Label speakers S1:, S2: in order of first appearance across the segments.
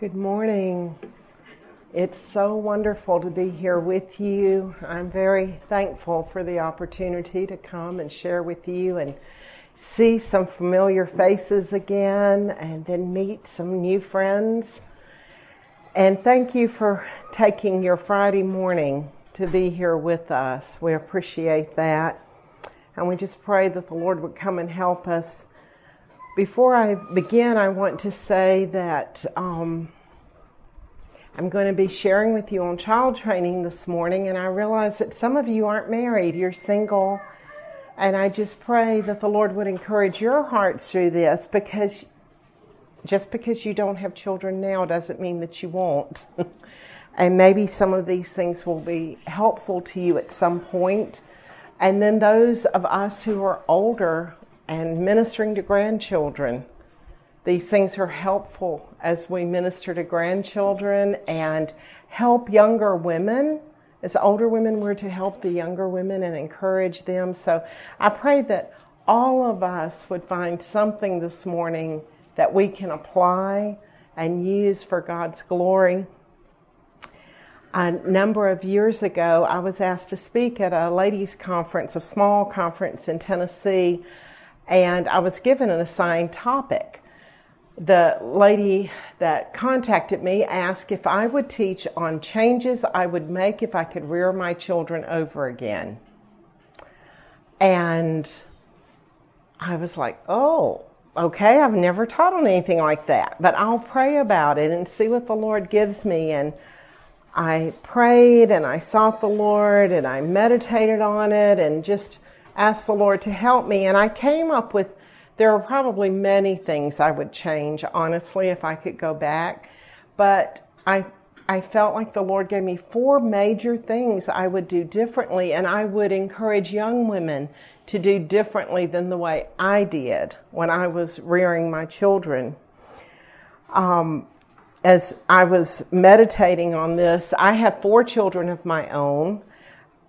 S1: Good morning. It's so wonderful to be here with you. I'm very thankful for the opportunity to come and share with you and see some familiar faces again and then meet some new friends. And thank you for taking your Friday morning to be here with us. We appreciate that. And we just pray that the Lord would come and help us before I begin, I want to say that um, I'm going to be sharing with you on child training this morning, and I realize that some of you aren't married, you're single, and I just pray that the Lord would encourage your hearts through this because just because you don't have children now doesn't mean that you won't. and maybe some of these things will be helpful to you at some point. And then those of us who are older and ministering to grandchildren. These things are helpful as we minister to grandchildren and help younger women. As older women, we're to help the younger women and encourage them. So I pray that all of us would find something this morning that we can apply and use for God's glory. A number of years ago, I was asked to speak at a ladies' conference, a small conference in Tennessee and I was given an assigned topic. The lady that contacted me asked if I would teach on changes I would make if I could rear my children over again. And I was like, oh, okay, I've never taught on anything like that, but I'll pray about it and see what the Lord gives me. And I prayed and I sought the Lord and I meditated on it and just asked the Lord to help me, and I came up with there are probably many things I would change, honestly, if I could go back. But I I felt like the Lord gave me four major things I would do differently, and I would encourage young women to do differently than the way I did when I was rearing my children. Um, as I was meditating on this, I have four children of my own.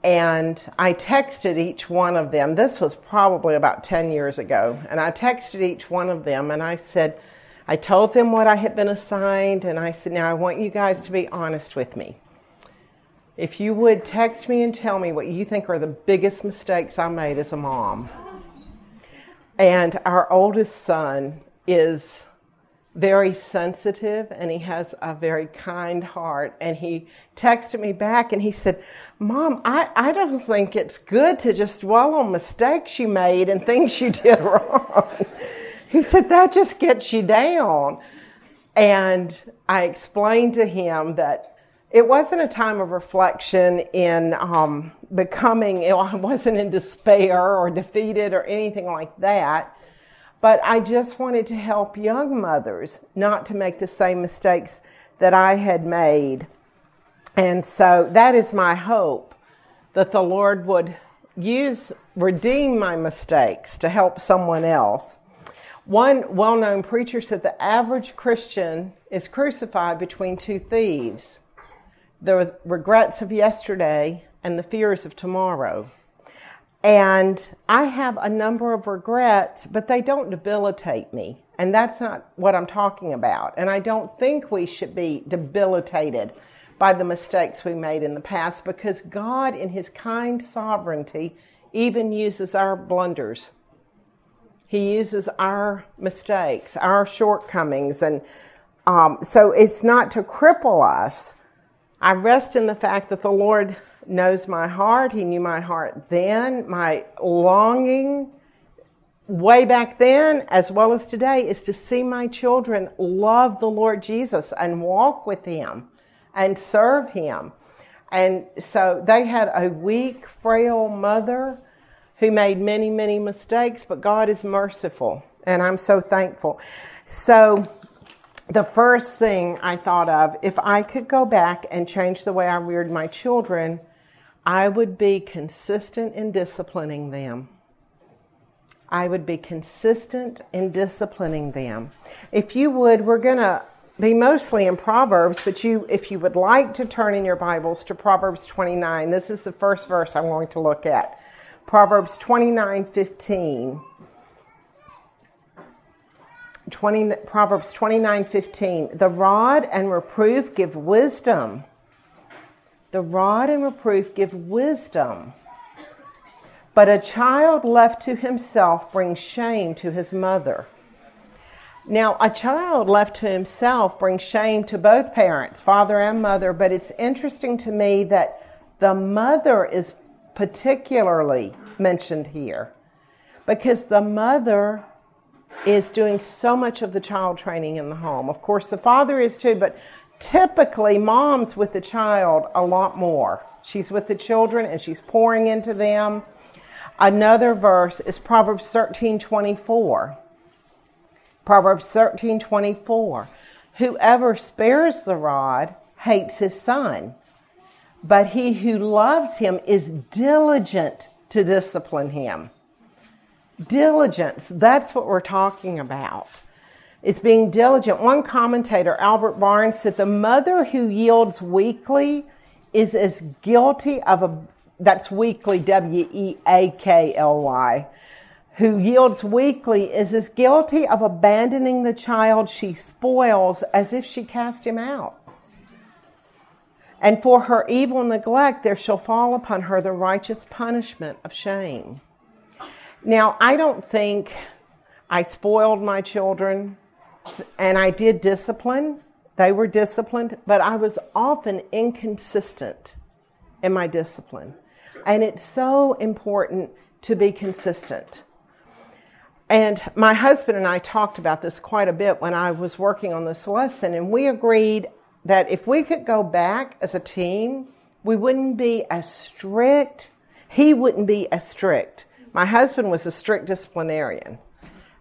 S1: And I texted each one of them. This was probably about 10 years ago. And I texted each one of them and I said, I told them what I had been assigned. And I said, Now I want you guys to be honest with me. If you would text me and tell me what you think are the biggest mistakes I made as a mom. And our oldest son is very sensitive and he has a very kind heart. And he texted me back and he said, Mom, I, I don't think it's good to just dwell on mistakes you made and things you did wrong. he said, That just gets you down. And I explained to him that it wasn't a time of reflection in um, becoming, I wasn't in despair or defeated or anything like that but I just wanted to help young mothers not to make the same mistakes that I had made. And so that is my hope that the Lord would use, redeem my mistakes to help someone else. One well known preacher said the average Christian is crucified between two thieves the regrets of yesterday and the fears of tomorrow. And I have a number of regrets, but they don't debilitate me. And that's not what I'm talking about. And I don't think we should be debilitated by the mistakes we made in the past because God, in His kind sovereignty, even uses our blunders. He uses our mistakes, our shortcomings. And um, so it's not to cripple us. I rest in the fact that the Lord knows my heart. He knew my heart then. My longing way back then, as well as today, is to see my children love the Lord Jesus and walk with Him and serve Him. And so they had a weak, frail mother who made many, many mistakes, but God is merciful. And I'm so thankful. So, the first thing I thought of, if I could go back and change the way I reared my children, I would be consistent in disciplining them. I would be consistent in disciplining them. If you would, we're going to be mostly in Proverbs, but you if you would like to turn in your Bibles to Proverbs 29, this is the first verse I'm going to look at. Proverbs 29:15. 20, Proverbs 29 15. The rod and reproof give wisdom. The rod and reproof give wisdom. But a child left to himself brings shame to his mother. Now, a child left to himself brings shame to both parents, father and mother, but it's interesting to me that the mother is particularly mentioned here because the mother is doing so much of the child training in the home. Of course, the father is too, but typically mom's with the child a lot more. She's with the children and she's pouring into them. Another verse is Proverbs 13 24. Proverbs 13 24. Whoever spares the rod hates his son, but he who loves him is diligent to discipline him. Diligence, that's what we're talking about. It's being diligent. One commentator, Albert Barnes, said the mother who yields weakly is as guilty of a, that's weakly, W E A K L Y, who yields weakly is as guilty of abandoning the child she spoils as if she cast him out. And for her evil neglect, there shall fall upon her the righteous punishment of shame. Now, I don't think I spoiled my children and I did discipline. They were disciplined, but I was often inconsistent in my discipline. And it's so important to be consistent. And my husband and I talked about this quite a bit when I was working on this lesson, and we agreed that if we could go back as a team, we wouldn't be as strict. He wouldn't be as strict. My husband was a strict disciplinarian,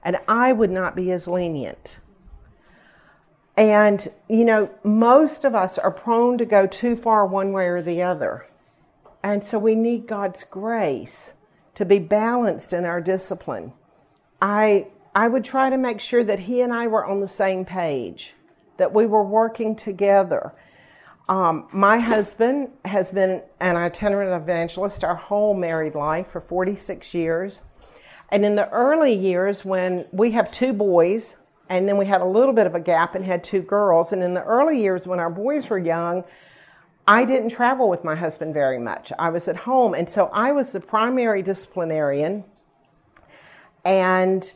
S1: and I would not be as lenient. And, you know, most of us are prone to go too far one way or the other. And so we need God's grace to be balanced in our discipline. I, I would try to make sure that he and I were on the same page, that we were working together. Um, my husband has been an itinerant evangelist our whole married life for 46 years. And in the early years, when we have two boys, and then we had a little bit of a gap and had two girls, and in the early years when our boys were young, I didn't travel with my husband very much. I was at home, and so I was the primary disciplinarian. And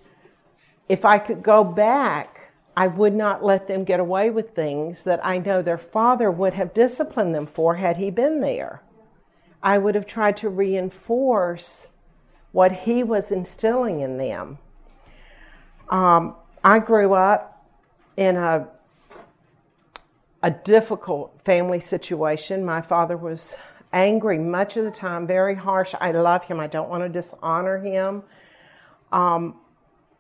S1: if I could go back I would not let them get away with things that I know their father would have disciplined them for had he been there. I would have tried to reinforce what he was instilling in them. Um, I grew up in a a difficult family situation. My father was angry much of the time, very harsh. I love him. I don't want to dishonor him. Um,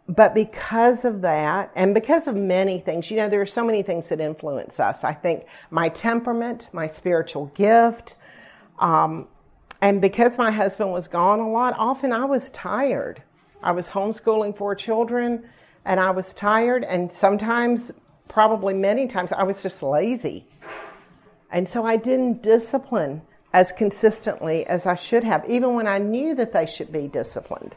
S1: but because of that, and because of many things, you know, there are so many things that influence us. I think my temperament, my spiritual gift, um, and because my husband was gone a lot, often I was tired. I was homeschooling four children, and I was tired, and sometimes, probably many times, I was just lazy. And so I didn't discipline as consistently as I should have, even when I knew that they should be disciplined.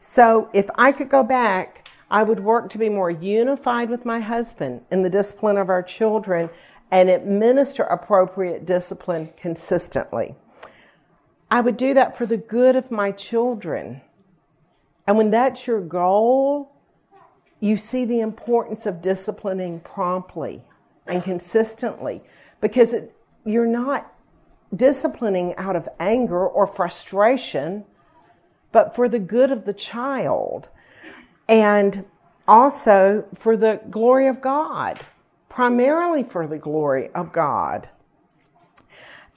S1: So if I could go back, I would work to be more unified with my husband in the discipline of our children and administer appropriate discipline consistently. I would do that for the good of my children. And when that's your goal, you see the importance of disciplining promptly and consistently because it, you're not disciplining out of anger or frustration but for the good of the child and also for the glory of God, primarily for the glory of God.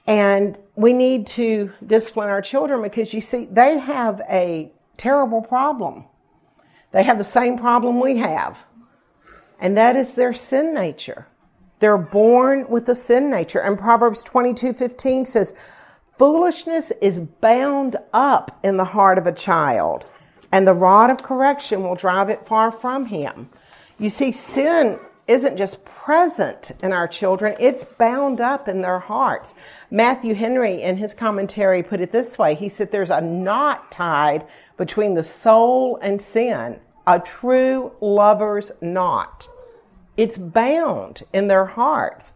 S1: And we need to discipline our children because you see, they have a terrible problem. They have the same problem we have, and that is their sin nature. They're born with a sin nature. And Proverbs 22 15 says, Foolishness is bound up in the heart of a child, and the rod of correction will drive it far from him. You see, sin isn't just present in our children, it's bound up in their hearts. Matthew Henry, in his commentary, put it this way He said, There's a knot tied between the soul and sin, a true lover's knot. It's bound in their hearts.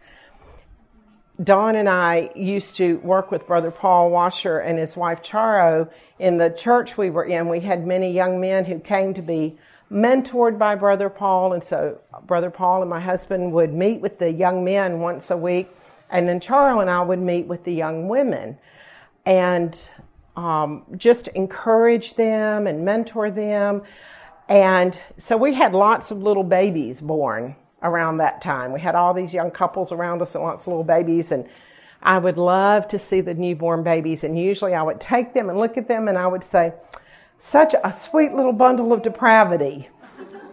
S1: Don and I used to work with Brother Paul Washer and his wife Charo in the church we were in. We had many young men who came to be mentored by Brother Paul, and so Brother Paul and my husband would meet with the young men once a week, and then Charo and I would meet with the young women and um, just encourage them and mentor them. And so we had lots of little babies born around that time. We had all these young couples around us and lots of little babies and I would love to see the newborn babies and usually I would take them and look at them and I would say, such a sweet little bundle of depravity.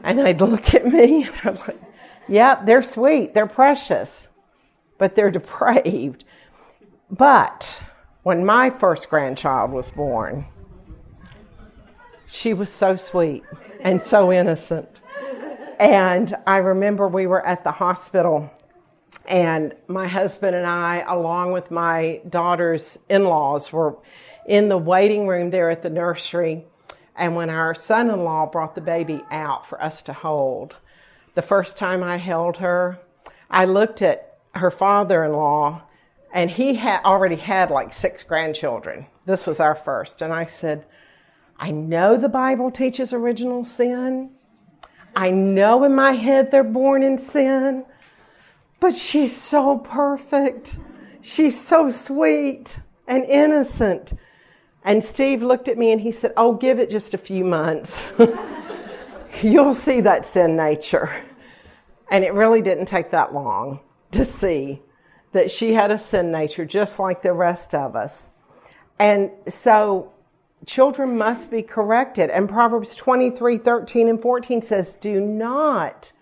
S1: And they'd look at me and I'm like, yep, they're sweet, they're precious, but they're depraved. But when my first grandchild was born, she was so sweet and so innocent. And I remember we were at the hospital, and my husband and I, along with my daughter's in laws, were in the waiting room there at the nursery. And when our son in law brought the baby out for us to hold, the first time I held her, I looked at her father in law, and he had already had like six grandchildren. This was our first. And I said, I know the Bible teaches original sin. I know in my head they're born in sin, but she's so perfect. She's so sweet and innocent. And Steve looked at me and he said, Oh, give it just a few months. You'll see that sin nature. And it really didn't take that long to see that she had a sin nature just like the rest of us. And so children must be corrected. And Proverbs 23, 13 and 14 says, do not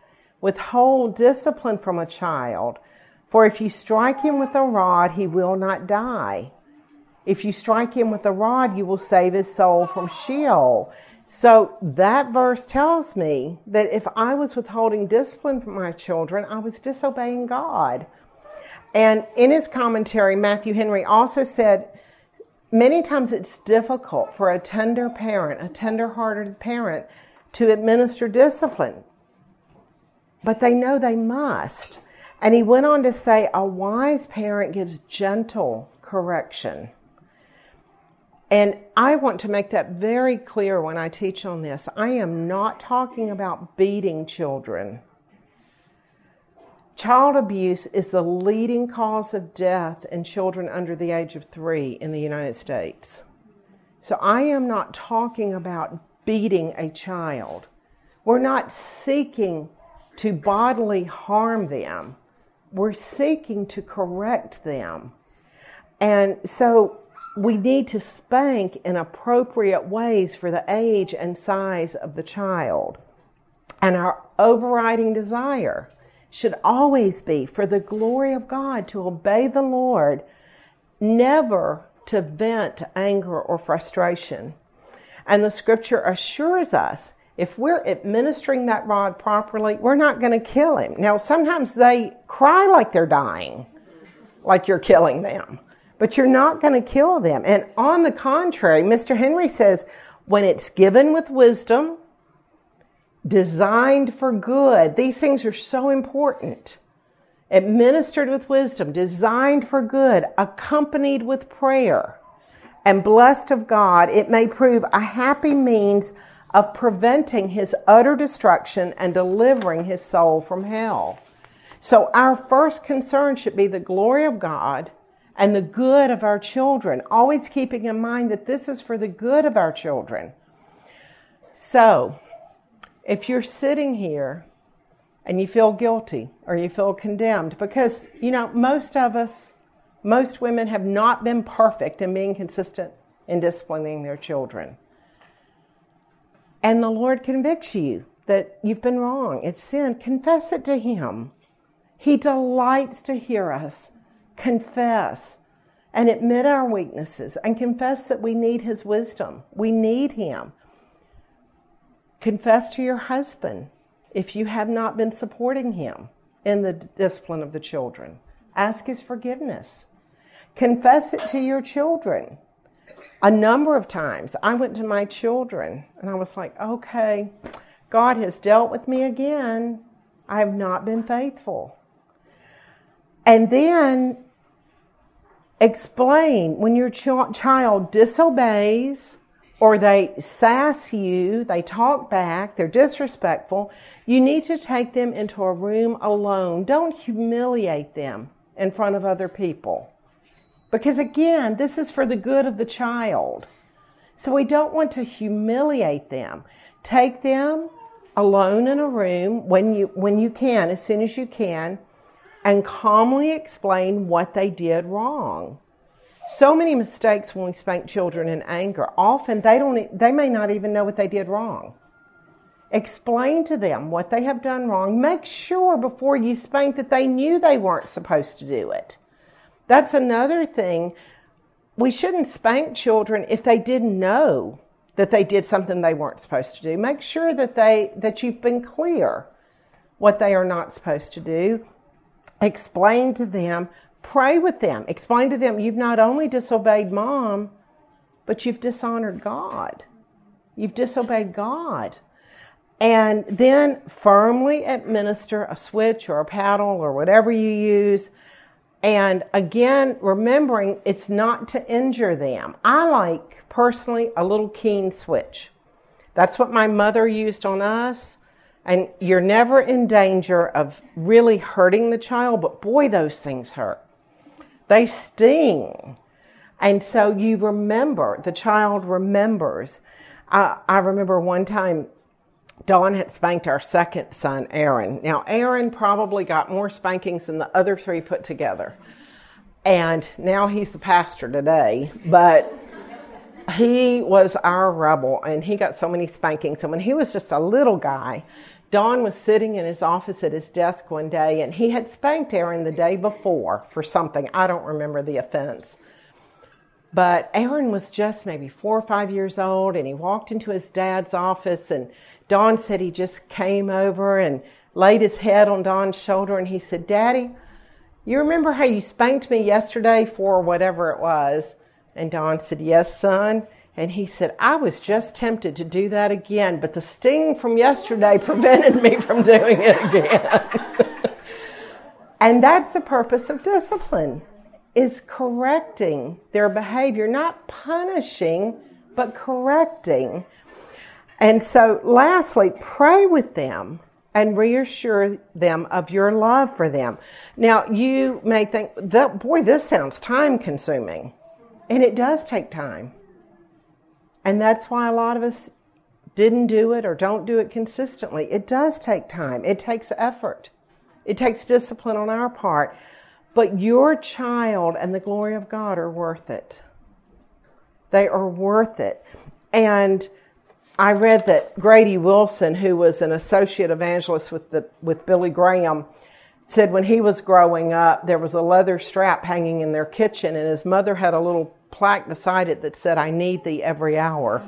S1: withhold discipline from a child. For if you strike him with a rod, he will not die. If you strike him with a rod, you will save his soul from Sheol. So that verse tells me that if I was withholding discipline from my children, I was disobeying God. And in his commentary, Matthew Henry also said, many times it's difficult for a tender parent, a tender hearted parent, to administer discipline. But they know they must. And he went on to say, a wise parent gives gentle correction. And I want to make that very clear when I teach on this. I am not talking about beating children. Child abuse is the leading cause of death in children under the age of three in the United States. So I am not talking about beating a child. We're not seeking to bodily harm them. We're seeking to correct them. And so we need to spank in appropriate ways for the age and size of the child. And our overriding desire should always be for the glory of God to obey the Lord, never to vent anger or frustration. And the scripture assures us if we're administering that rod properly, we're not going to kill him. Now, sometimes they cry like they're dying, like you're killing them, but you're not going to kill them. And on the contrary, Mr. Henry says, when it's given with wisdom, designed for good. These things are so important. Administered with wisdom, designed for good, accompanied with prayer, and blessed of God, it may prove a happy means of preventing his utter destruction and delivering his soul from hell. So our first concern should be the glory of God and the good of our children, always keeping in mind that this is for the good of our children. So, if you're sitting here and you feel guilty or you feel condemned, because, you know, most of us, most women have not been perfect in being consistent in disciplining their children. And the Lord convicts you that you've been wrong, it's sin. Confess it to Him. He delights to hear us confess and admit our weaknesses and confess that we need His wisdom. We need Him. Confess to your husband if you have not been supporting him in the discipline of the children. Ask his forgiveness. Confess it to your children. A number of times I went to my children and I was like, okay, God has dealt with me again. I have not been faithful. And then explain when your ch- child disobeys or they sass you, they talk back, they're disrespectful, you need to take them into a room alone. Don't humiliate them in front of other people. Because again, this is for the good of the child. So we don't want to humiliate them. Take them alone in a room when you, when you can, as soon as you can, and calmly explain what they did wrong. So many mistakes when we spank children in anger. Often they don't they may not even know what they did wrong. Explain to them what they have done wrong. Make sure before you spank that they knew they weren't supposed to do it. That's another thing. We shouldn't spank children if they didn't know that they did something they weren't supposed to do. Make sure that they that you've been clear what they are not supposed to do. Explain to them, pray with them, explain to them you've not only disobeyed mom, but you've dishonored God. You've disobeyed God. And then firmly administer a switch or a paddle or whatever you use and again, remembering it's not to injure them. I like personally a little keen switch. That's what my mother used on us. And you're never in danger of really hurting the child, but boy, those things hurt. They sting. And so you remember, the child remembers. I, I remember one time Don had spanked our second son, Aaron. Now, Aaron probably got more spankings than the other three put together. And now he's the pastor today, but he was our rebel and he got so many spankings. And when he was just a little guy, Don was sitting in his office at his desk one day and he had spanked Aaron the day before for something. I don't remember the offense. But Aaron was just maybe four or five years old and he walked into his dad's office and Don said he just came over and laid his head on Don's shoulder and he said, Daddy, you remember how you spanked me yesterday for whatever it was? And Don said, Yes, son. And he said, I was just tempted to do that again, but the sting from yesterday prevented me from doing it again. and that's the purpose of discipline is correcting their behavior, not punishing, but correcting. And so, lastly, pray with them and reassure them of your love for them. Now, you may think that, boy, this sounds time consuming. And it does take time. And that's why a lot of us didn't do it or don't do it consistently. It does take time, it takes effort, it takes discipline on our part. But your child and the glory of God are worth it. They are worth it. And I read that Grady Wilson, who was an associate evangelist with the with Billy Graham, said when he was growing up, there was a leather strap hanging in their kitchen, and his mother had a little plaque beside it that said, "I need thee every hour."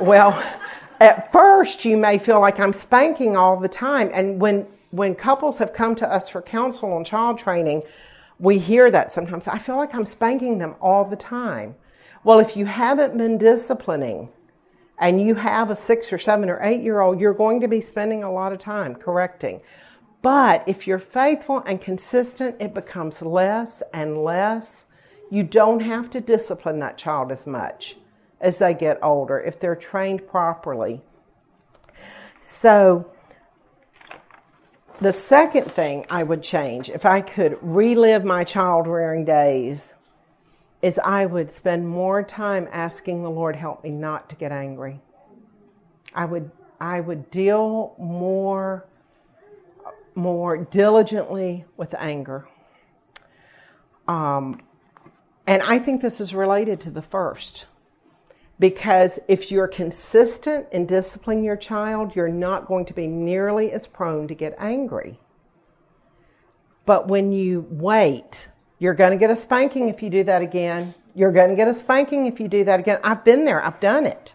S1: well, at first you may feel like I'm spanking all the time, and when when couples have come to us for counsel on child training, we hear that sometimes. I feel like I'm spanking them all the time. Well, if you haven't been disciplining and you have a six or seven or eight year old, you're going to be spending a lot of time correcting. But if you're faithful and consistent, it becomes less and less. You don't have to discipline that child as much as they get older if they're trained properly. So, the second thing I would change, if I could relive my child rearing days, is I would spend more time asking the Lord help me not to get angry. I would I would deal more more diligently with anger. Um, and I think this is related to the first. Because if you're consistent in disciplining your child, you're not going to be nearly as prone to get angry. But when you wait you're going to get a spanking if you do that again. You're going to get a spanking if you do that again. I've been there, I've done it.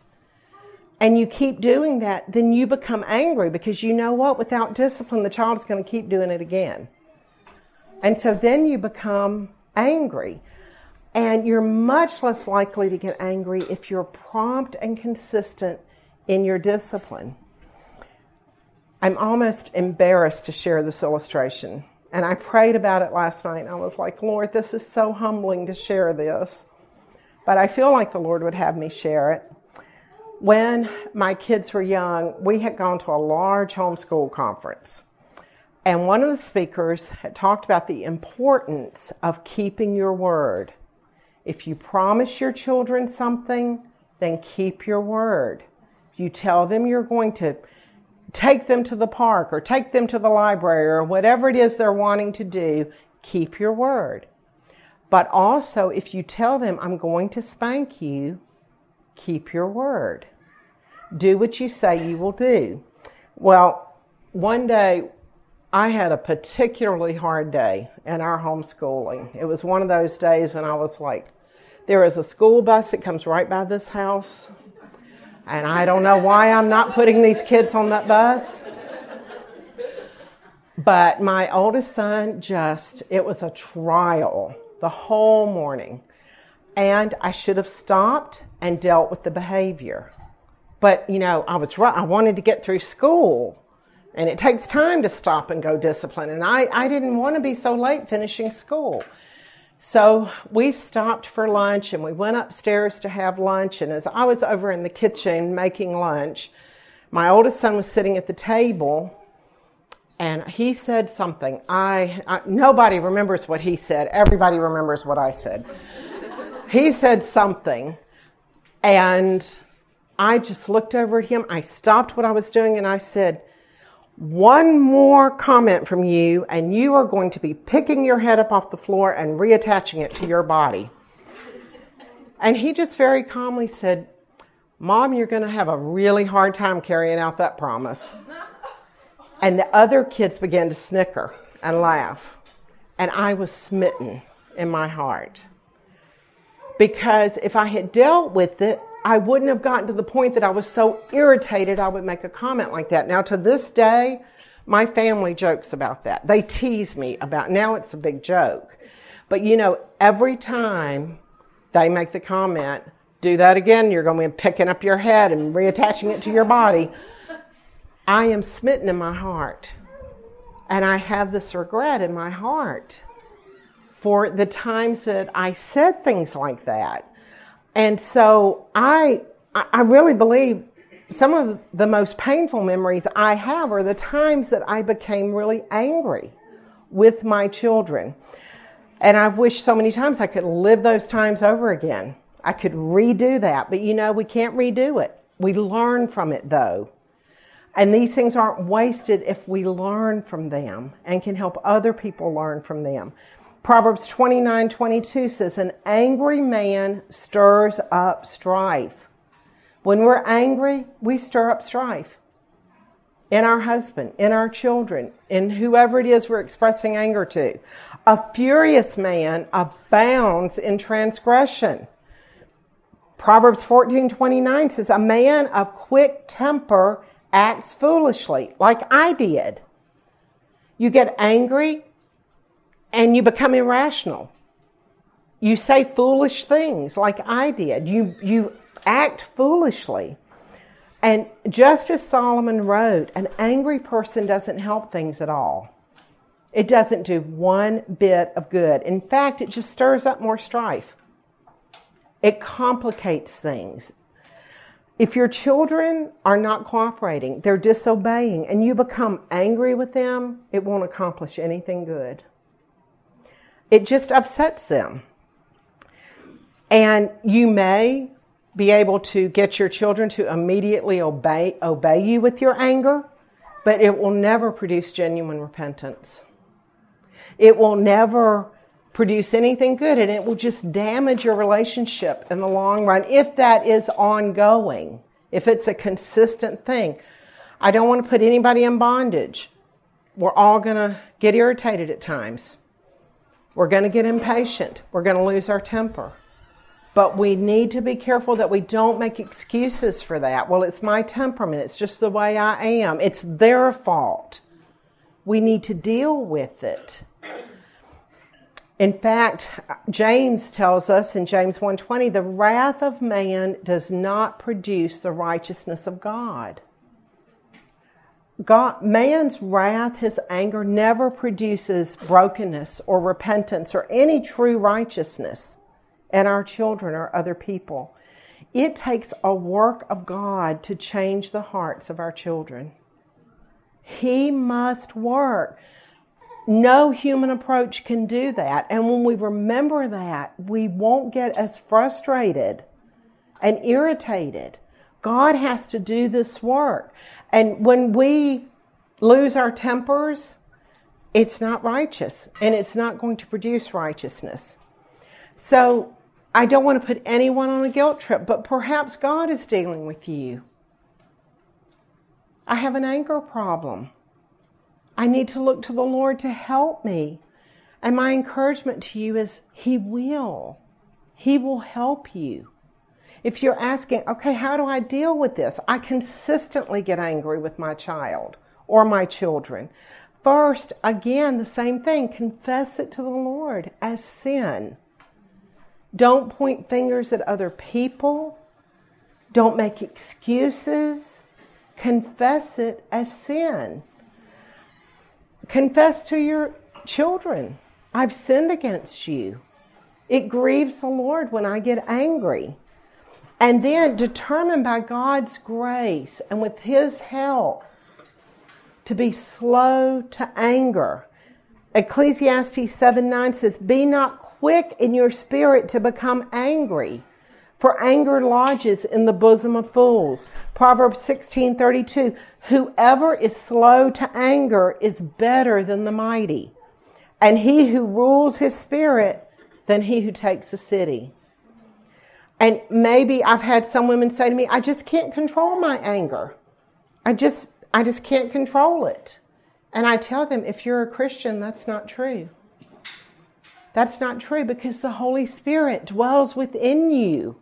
S1: And you keep doing that, then you become angry because you know what? Without discipline, the child is going to keep doing it again. And so then you become angry. And you're much less likely to get angry if you're prompt and consistent in your discipline. I'm almost embarrassed to share this illustration. And I prayed about it last night and I was like, Lord, this is so humbling to share this. But I feel like the Lord would have me share it. When my kids were young, we had gone to a large homeschool conference. And one of the speakers had talked about the importance of keeping your word. If you promise your children something, then keep your word. You tell them you're going to take them to the park or take them to the library or whatever it is they're wanting to do, keep your word. But also, if you tell them, I'm going to spank you, keep your word. Do what you say you will do. Well, one day I had a particularly hard day in our homeschooling. It was one of those days when I was like, there is a school bus that comes right by this house. And I don't know why I'm not putting these kids on that bus. But my oldest son just, it was a trial the whole morning. And I should have stopped and dealt with the behavior. But, you know, I was right. I wanted to get through school. And it takes time to stop and go discipline. And I, I didn't want to be so late finishing school. So we stopped for lunch and we went upstairs to have lunch. And as I was over in the kitchen making lunch, my oldest son was sitting at the table and he said something. I, I nobody remembers what he said. Everybody remembers what I said. he said something and I just looked over at him. I stopped what I was doing and I said, one more comment from you, and you are going to be picking your head up off the floor and reattaching it to your body. And he just very calmly said, Mom, you're going to have a really hard time carrying out that promise. And the other kids began to snicker and laugh. And I was smitten in my heart. Because if I had dealt with it, I wouldn't have gotten to the point that I was so irritated I would make a comment like that. Now, to this day, my family jokes about that. They tease me about now it's a big joke. But you know, every time they make the comment, do that again, you're going to be picking up your head and reattaching it to your body. I am smitten in my heart. And I have this regret in my heart for the times that I said things like that. And so I, I really believe some of the most painful memories I have are the times that I became really angry with my children. And I've wished so many times I could live those times over again. I could redo that. But you know, we can't redo it. We learn from it though. And these things aren't wasted if we learn from them and can help other people learn from them. Proverbs 29 22 says, An angry man stirs up strife. When we're angry, we stir up strife in our husband, in our children, in whoever it is we're expressing anger to. A furious man abounds in transgression. Proverbs 14:29 says a man of quick temper acts foolishly, like I did. You get angry, and you become irrational. You say foolish things like I did. You, you act foolishly. And just as Solomon wrote, an angry person doesn't help things at all. It doesn't do one bit of good. In fact, it just stirs up more strife. It complicates things. If your children are not cooperating, they're disobeying, and you become angry with them, it won't accomplish anything good it just upsets them. And you may be able to get your children to immediately obey, obey you with your anger, but it will never produce genuine repentance. It will never produce anything good and it will just damage your relationship in the long run if that is ongoing, if it's a consistent thing. I don't want to put anybody in bondage. We're all going to get irritated at times. We're going to get impatient. We're going to lose our temper. But we need to be careful that we don't make excuses for that. Well, it's my temperament. It's just the way I am. It's their fault. We need to deal with it. In fact, James tells us in James 1:20, the wrath of man does not produce the righteousness of God. God, man's wrath, his anger never produces brokenness or repentance or any true righteousness in our children or other people. It takes a work of God to change the hearts of our children. He must work. No human approach can do that. And when we remember that, we won't get as frustrated and irritated. God has to do this work. And when we lose our tempers, it's not righteous and it's not going to produce righteousness. So I don't want to put anyone on a guilt trip, but perhaps God is dealing with you. I have an anger problem. I need to look to the Lord to help me. And my encouragement to you is He will. He will help you. If you're asking, okay, how do I deal with this? I consistently get angry with my child or my children. First, again, the same thing confess it to the Lord as sin. Don't point fingers at other people. Don't make excuses. Confess it as sin. Confess to your children, I've sinned against you. It grieves the Lord when I get angry. And then determined by God's grace and with His help to be slow to anger. Ecclesiastes 7 9 says, Be not quick in your spirit to become angry, for anger lodges in the bosom of fools. Proverbs 16 32 Whoever is slow to anger is better than the mighty, and he who rules his spirit than he who takes a city. And maybe I've had some women say to me, I just can't control my anger. I just, I just can't control it. And I tell them, if you're a Christian, that's not true. That's not true because the Holy Spirit dwells within you.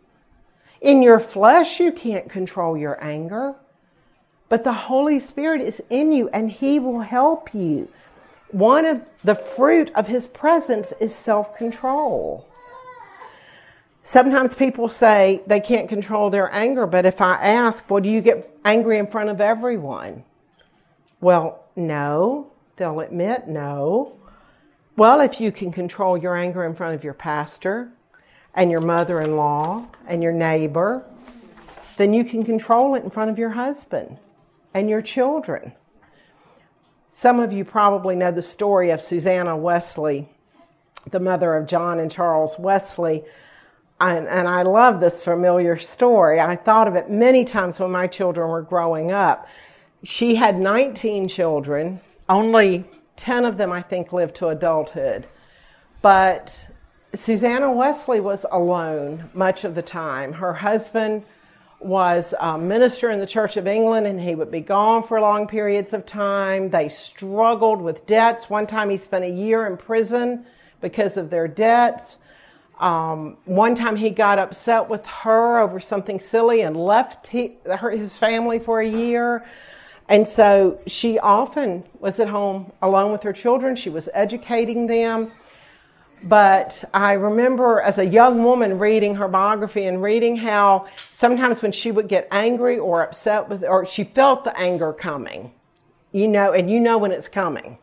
S1: In your flesh, you can't control your anger, but the Holy Spirit is in you and He will help you. One of the fruit of His presence is self control. Sometimes people say they can't control their anger, but if I ask, well, do you get angry in front of everyone? Well, no. They'll admit no. Well, if you can control your anger in front of your pastor and your mother in law and your neighbor, then you can control it in front of your husband and your children. Some of you probably know the story of Susanna Wesley, the mother of John and Charles Wesley and, and I love this familiar story. I thought of it many times when my children were growing up. She had 19 children, only 10 of them, I think, lived to adulthood. But Susanna Wesley was alone much of the time. Her husband was a minister in the Church of England and he would be gone for long periods of time. They struggled with debts. One time he spent a year in prison because of their debts. Um, one time he got upset with her over something silly and left he, her, his family for a year. And so she often was at home alone with her children. She was educating them. But I remember as a young woman reading her biography and reading how sometimes when she would get angry or upset with, or she felt the anger coming, you know, and you know when it's coming,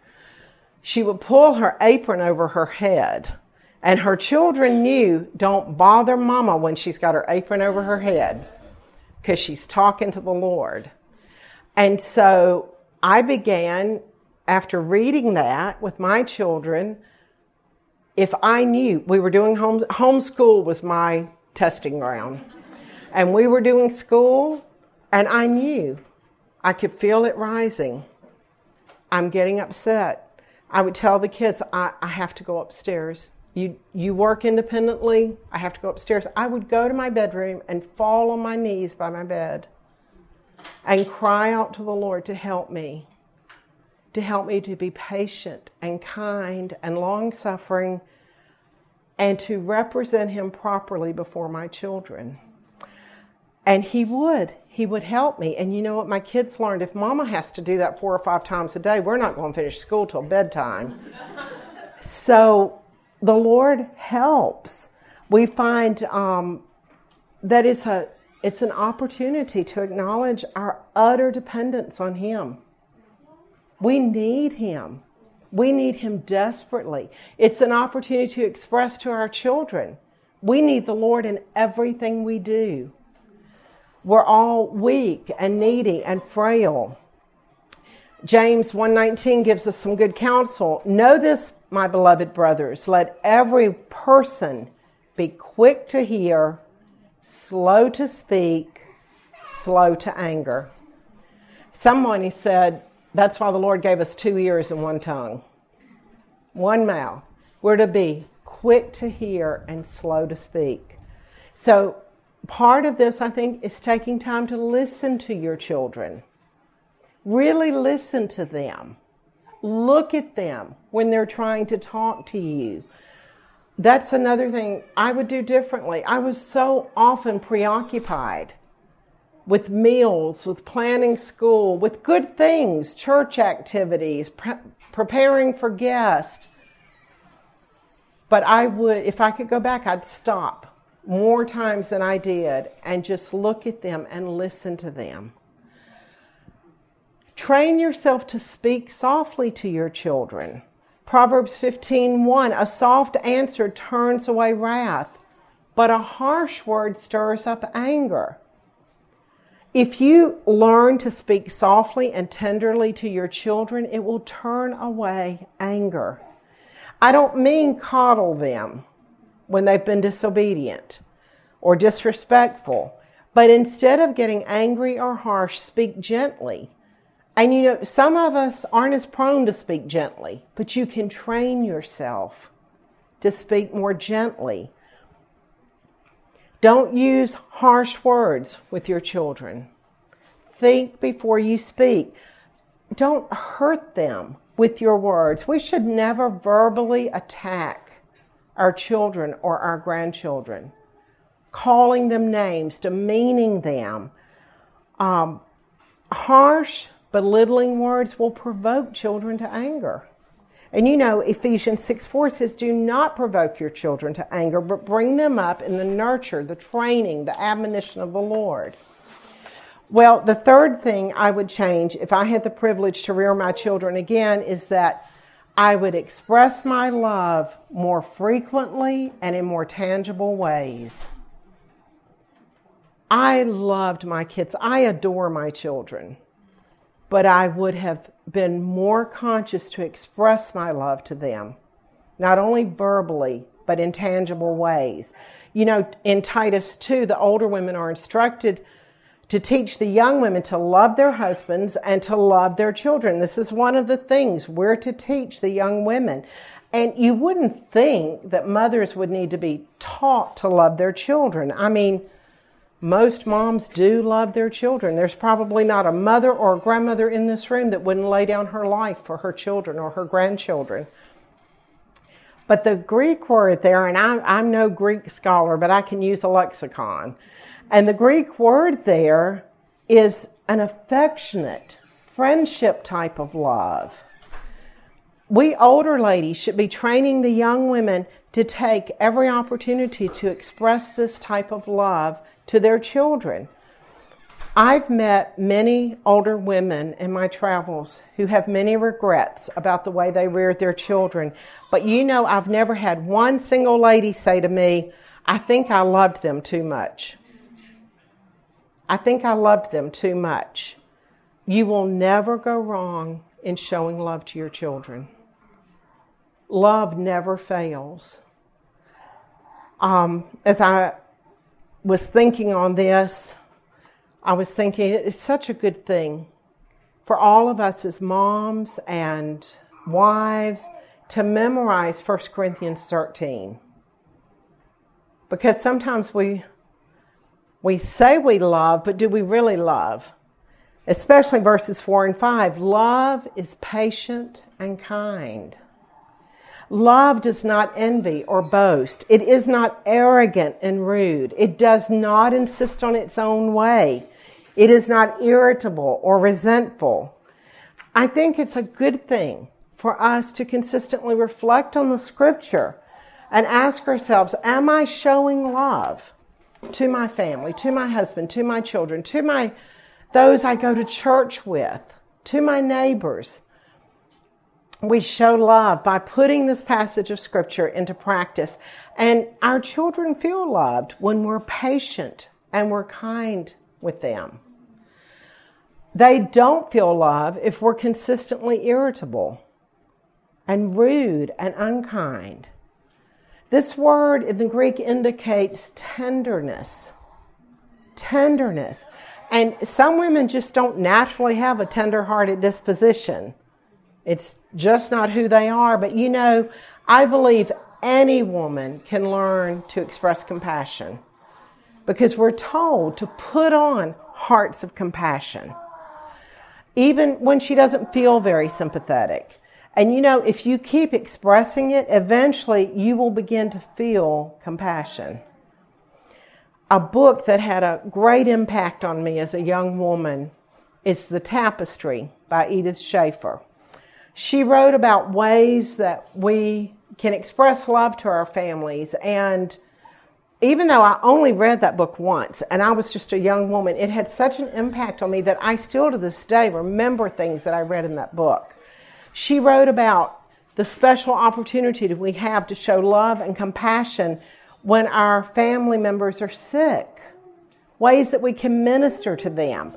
S1: she would pull her apron over her head and her children knew don't bother mama when she's got her apron over her head because she's talking to the Lord. And so I began, after reading that with my children, if I knew we were doing home, homeschool was my testing ground. And we were doing school, and I knew I could feel it rising. I'm getting upset. I would tell the kids, I, I have to go upstairs. You, you work independently. I have to go upstairs. I would go to my bedroom and fall on my knees by my bed and cry out to the Lord to help me, to help me to be patient and kind and long suffering and to represent Him properly before my children. And He would. He would help me. And you know what my kids learned? If mama has to do that four or five times a day, we're not going to finish school till bedtime. so the Lord helps. We find um, that it's a it's an opportunity to acknowledge our utter dependence on Him. We need Him. We need Him desperately. It's an opportunity to express to our children. We need the Lord in everything we do. We're all weak and needy and frail. James 1:19 gives us some good counsel. Know this, my beloved brothers, let every person be quick to hear, slow to speak, slow to anger. Someone he said, that's why the Lord gave us two ears and one tongue, one mouth. We're to be quick to hear and slow to speak. So, part of this, I think, is taking time to listen to your children. Really listen to them. Look at them when they're trying to talk to you. That's another thing I would do differently. I was so often preoccupied with meals, with planning school, with good things, church activities, pre- preparing for guests. But I would, if I could go back, I'd stop more times than I did and just look at them and listen to them. Train yourself to speak softly to your children. Proverbs 15:1 A soft answer turns away wrath, but a harsh word stirs up anger. If you learn to speak softly and tenderly to your children, it will turn away anger. I don't mean coddle them when they've been disobedient or disrespectful, but instead of getting angry or harsh, speak gently. And you know, some of us aren't as prone to speak gently, but you can train yourself to speak more gently don't use harsh words with your children. Think before you speak. Don't hurt them with your words. We should never verbally attack our children or our grandchildren, calling them names, demeaning them. Um, harsh, belittling words will provoke children to anger. And you know, Ephesians 6 4 says, Do not provoke your children to anger, but bring them up in the nurture, the training, the admonition of the Lord. Well, the third thing I would change if I had the privilege to rear my children again is that I would express my love more frequently and in more tangible ways. I loved my kids. I adore my children but I would have been more conscious to express my love to them, not only verbally, but in tangible ways. You know, in Titus 2, the older women are instructed to teach the young women to love their husbands and to love their children. This is one of the things we're to teach the young women. And you wouldn't think that mothers would need to be taught to love their children. I mean, most moms do love their children. There's probably not a mother or a grandmother in this room that wouldn't lay down her life for her children or her grandchildren. But the Greek word there, and I'm, I'm no Greek scholar, but I can use a lexicon. And the Greek word there is an affectionate, friendship type of love. We older ladies should be training the young women to take every opportunity to express this type of love to their children. I've met many older women in my travels who have many regrets about the way they reared their children. But you know, I've never had one single lady say to me, I think I loved them too much. I think I loved them too much. You will never go wrong in showing love to your children. Love never fails. Um, as I was thinking on this, I was thinking it's such a good thing for all of us as moms and wives to memorize 1 Corinthians 13. Because sometimes we we say we love, but do we really love? Especially verses 4 and 5. Love is patient and kind. Love does not envy or boast. It is not arrogant and rude. It does not insist on its own way. It is not irritable or resentful. I think it's a good thing for us to consistently reflect on the scripture and ask ourselves, am I showing love to my family, to my husband, to my children, to my those I go to church with, to my neighbors? We show love by putting this passage of scripture into practice. And our children feel loved when we're patient and we're kind with them. They don't feel love if we're consistently irritable and rude and unkind. This word in the Greek indicates tenderness. Tenderness. And some women just don't naturally have a tender hearted disposition. It's just not who they are. But you know, I believe any woman can learn to express compassion because we're told to put on hearts of compassion, even when she doesn't feel very sympathetic. And you know, if you keep expressing it, eventually you will begin to feel compassion. A book that had a great impact on me as a young woman is The Tapestry by Edith Schaeffer. She wrote about ways that we can express love to our families. And even though I only read that book once and I was just a young woman, it had such an impact on me that I still to this day remember things that I read in that book. She wrote about the special opportunity that we have to show love and compassion when our family members are sick, ways that we can minister to them,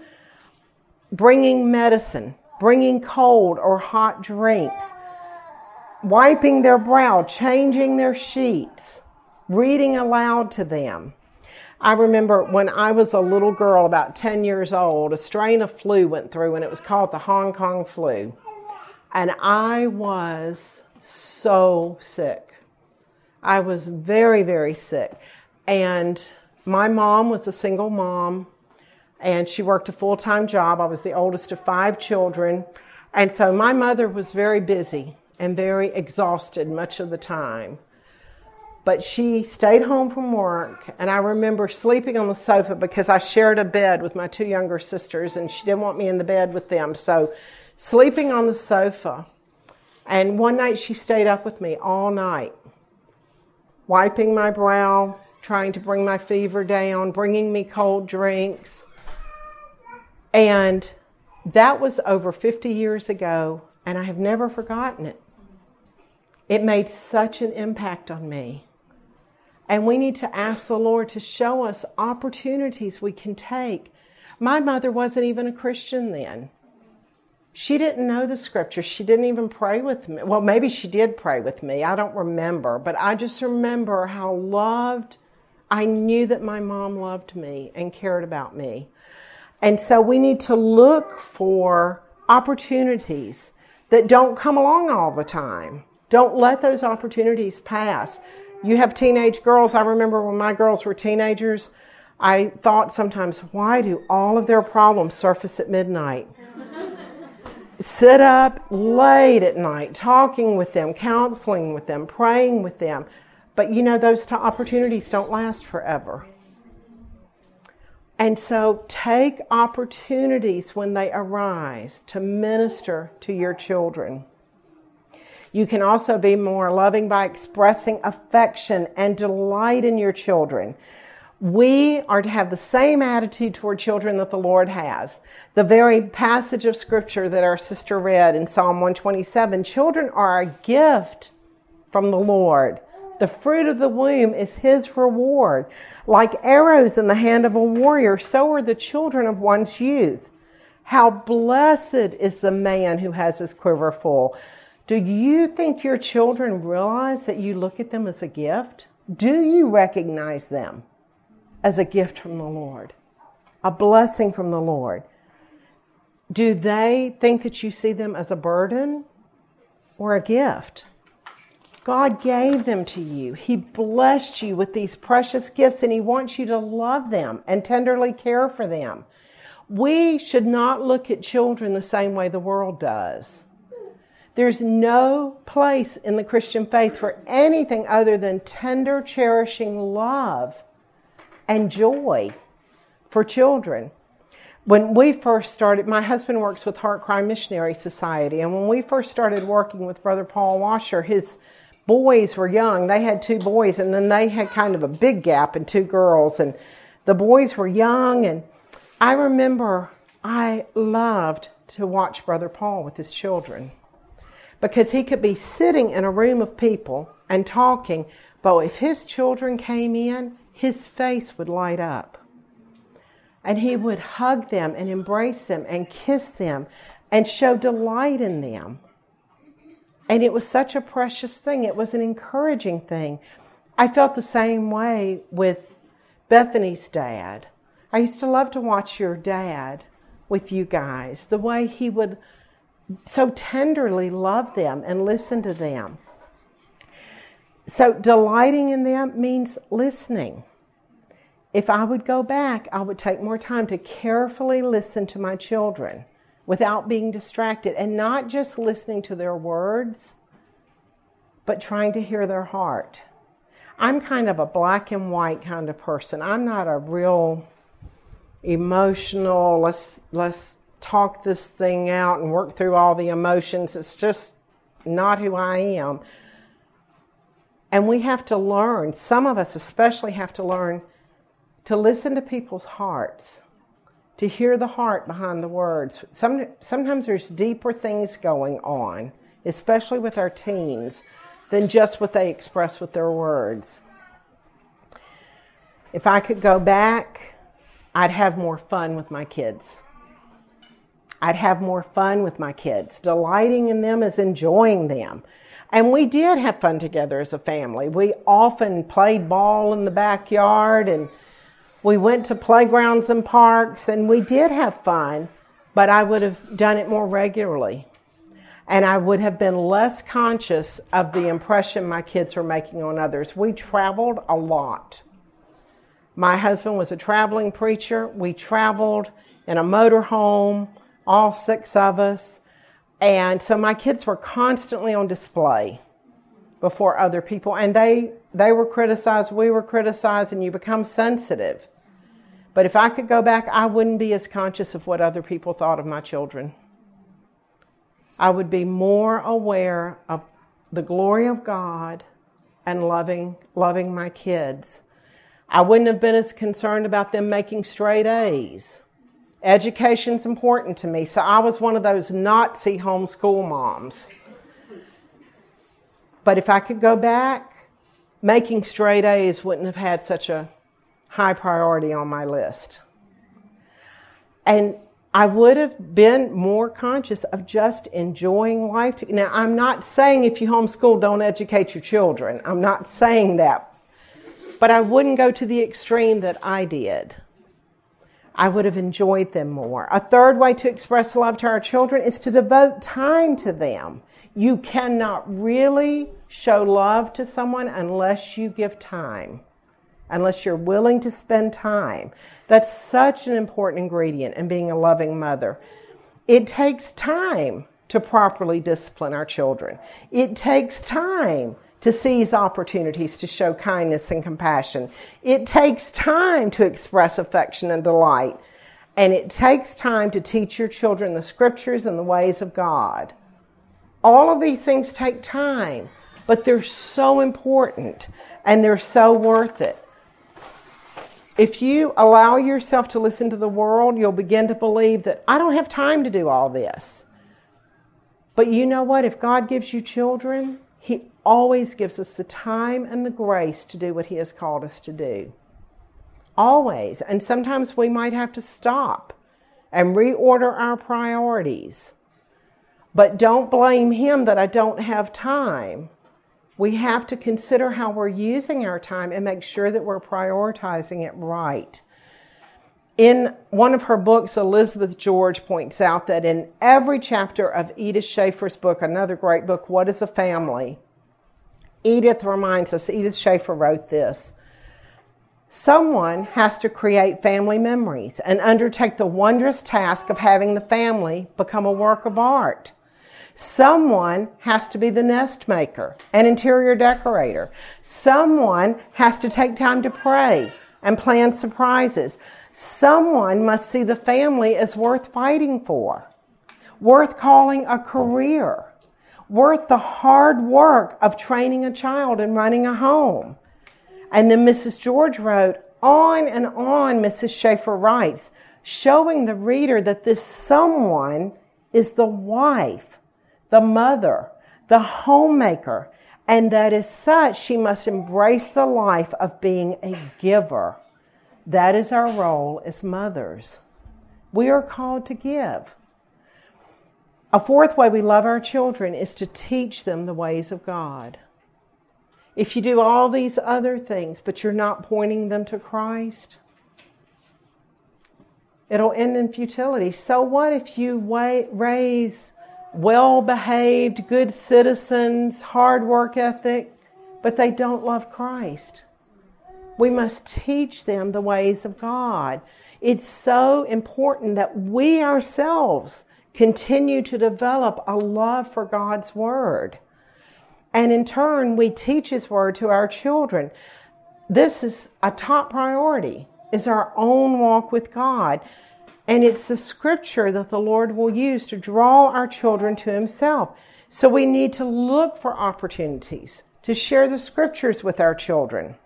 S1: bringing medicine, bringing cold or hot drinks, wiping their brow, changing their sheets, reading aloud to them. I remember when I was a little girl, about 10 years old, a strain of flu went through and it was called the Hong Kong flu. And I was so sick. I was very, very sick. And my mom was a single mom and she worked a full time job. I was the oldest of five children. And so my mother was very busy and very exhausted much of the time. But she stayed home from work, and I remember sleeping on the sofa because I shared a bed with my two younger sisters, and she didn't want me in the bed with them. So sleeping on the sofa. And one night she stayed up with me all night, wiping my brow, trying to bring my fever down, bringing me cold drinks. And that was over 50 years ago, and I have never forgotten it. It made such an impact on me. And we need to ask the Lord to show us opportunities we can take. My mother wasn't even a Christian then. She didn't know the scripture. She didn't even pray with me. Well, maybe she did pray with me. I don't remember. But I just remember how loved, I knew that my mom loved me and cared about me. And so we need to look for opportunities that don't come along all the time. Don't let those opportunities pass. You have teenage girls. I remember when my girls were teenagers, I thought sometimes, why do all of their problems surface at midnight? sit up late at night talking with them, counseling with them, praying with them. But you know, those opportunities don't last forever. And so take opportunities when they arise to minister to your children. You can also be more loving by expressing affection and delight in your children we are to have the same attitude toward children that the Lord has. The very passage of scripture that our sister read in Psalm 127 children are a gift from the Lord. The fruit of the womb is his reward. Like arrows in the hand of a warrior, so are the children of one's youth. How blessed is the man who has his quiver full. Do you think your children realize that you look at them as a gift? Do you recognize them? as a gift from the Lord, a blessing from the Lord. Do they think that you see them as a burden or a gift? God gave them to you. He blessed you with these precious gifts and He wants you to love them and tenderly care for them. We should not look at children the same way the world does. There's no place in the Christian faith for anything other than tender, cherishing love and joy for children. When we first started, my husband works with HeartCry Missionary Society, and when we first started working with Brother Paul Washer, his boys were young. They had two boys, and then they had kind of a big gap and two girls, and the boys were young. And I remember I loved to watch Brother Paul with his children because he could be sitting in a room of people and talking, but if his children came in, his face would light up. And he would hug them and embrace them and kiss them and show delight in them. And it was such a precious thing. It was an encouraging thing. I felt the same way with Bethany's dad. I used to love to watch your dad with you guys, the way he would so tenderly love them and listen to them. So, delighting in them means listening. If I would go back, I would take more time to carefully listen to my children without being distracted and not just listening to their words, but trying to hear their heart. I'm kind of a black and white kind of person. I'm not a real emotional, let's, let's talk this thing out and work through all the emotions. It's just not who I am. And we have to learn, some of us especially have to learn to listen to people's hearts, to hear the heart behind the words. Some, sometimes there's deeper things going on, especially with our teens, than just what they express with their words. If I could go back, I'd have more fun with my kids. I'd have more fun with my kids. Delighting in them is enjoying them. And we did have fun together as a family. We often played ball in the backyard and we went to playgrounds and parks and we did have fun, but I would have done it more regularly. And I would have been less conscious of the impression my kids were making on others. We traveled a lot. My husband was a traveling preacher. We traveled in a motorhome, all six of us. And so my kids were constantly on display before other people. And they, they were criticized, we were criticized, and you become sensitive. But if I could go back, I wouldn't be as conscious of what other people thought of my children. I would be more aware of the glory of God and loving, loving my kids. I wouldn't have been as concerned about them making straight A's. Education's important to me, so I was one of those Nazi homeschool moms. But if I could go back, making straight A's wouldn't have had such a high priority on my list. And I would have been more conscious of just enjoying life. Now, I'm not saying if you homeschool, don't educate your children. I'm not saying that. But I wouldn't go to the extreme that I did. I would have enjoyed them more. A third way to express love to our children is to devote time to them. You cannot really show love to someone unless you give time unless you're willing to spend time. That's such an important ingredient in being a loving mother. It takes time to properly discipline our children. It takes time to seize opportunities to show kindness and compassion. It takes time to express affection and delight. And it takes time to teach your children the scriptures and the ways of God. All of these things take time, but they're so important and they're so worth it. If you allow yourself to listen to the world, you'll begin to believe that I don't have time to do all this. But you know what? If God gives you children, He always gives us the time and the grace to do what He has called us to do. Always. And sometimes we might have to stop and reorder our priorities. But don't blame Him that I don't have time we have to consider how we're using our time and make sure that we're prioritizing it right. In one of her books, Elizabeth George points out that in every chapter of Edith Schaeffer's book, another great book, What is a Family? Edith reminds us, Edith Schaeffer wrote this Someone has to create family memories and undertake the wondrous task of having the family become a work of art. Someone has to be the nest maker, an interior decorator. Someone has to take time to pray and plan surprises. Someone must see the family as worth fighting for, worth calling a career, worth the hard work of training a child and running a home. And then Mrs. George wrote, on and on, Mrs. Schaeffer writes, showing the reader that this someone is the wife the mother, the homemaker. And that as such, she must embrace the life of being a giver. That is our role as mothers. We are called to give. A fourth way we love our children is to teach them the ways of God. If you do all these other things, but you're not pointing them to Christ, it'll end in futility. So, what if you raise well behaved, good citizens, hard work ethic, but they don't love Christ? We must teach them the ways of God. It's so important that we ourselves continue to develop a love for God's Word. And in turn, we teach His Word to our children. This is a top priority, is our own walk with God. And it's the scripture that the Lord will use to draw our children to Himself. So we need to look for opportunities to share the scriptures with our children.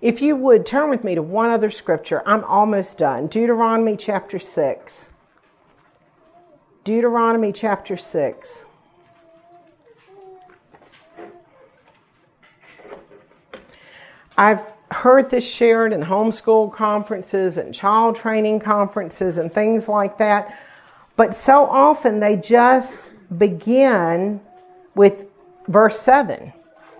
S1: If you would turn with me to one other scripture, I'm almost done. Deuteronomy chapter 6. Deuteronomy chapter 6. I've heard this shared in homeschool conferences and child training conferences and things like that, but so often they just begin with verse 7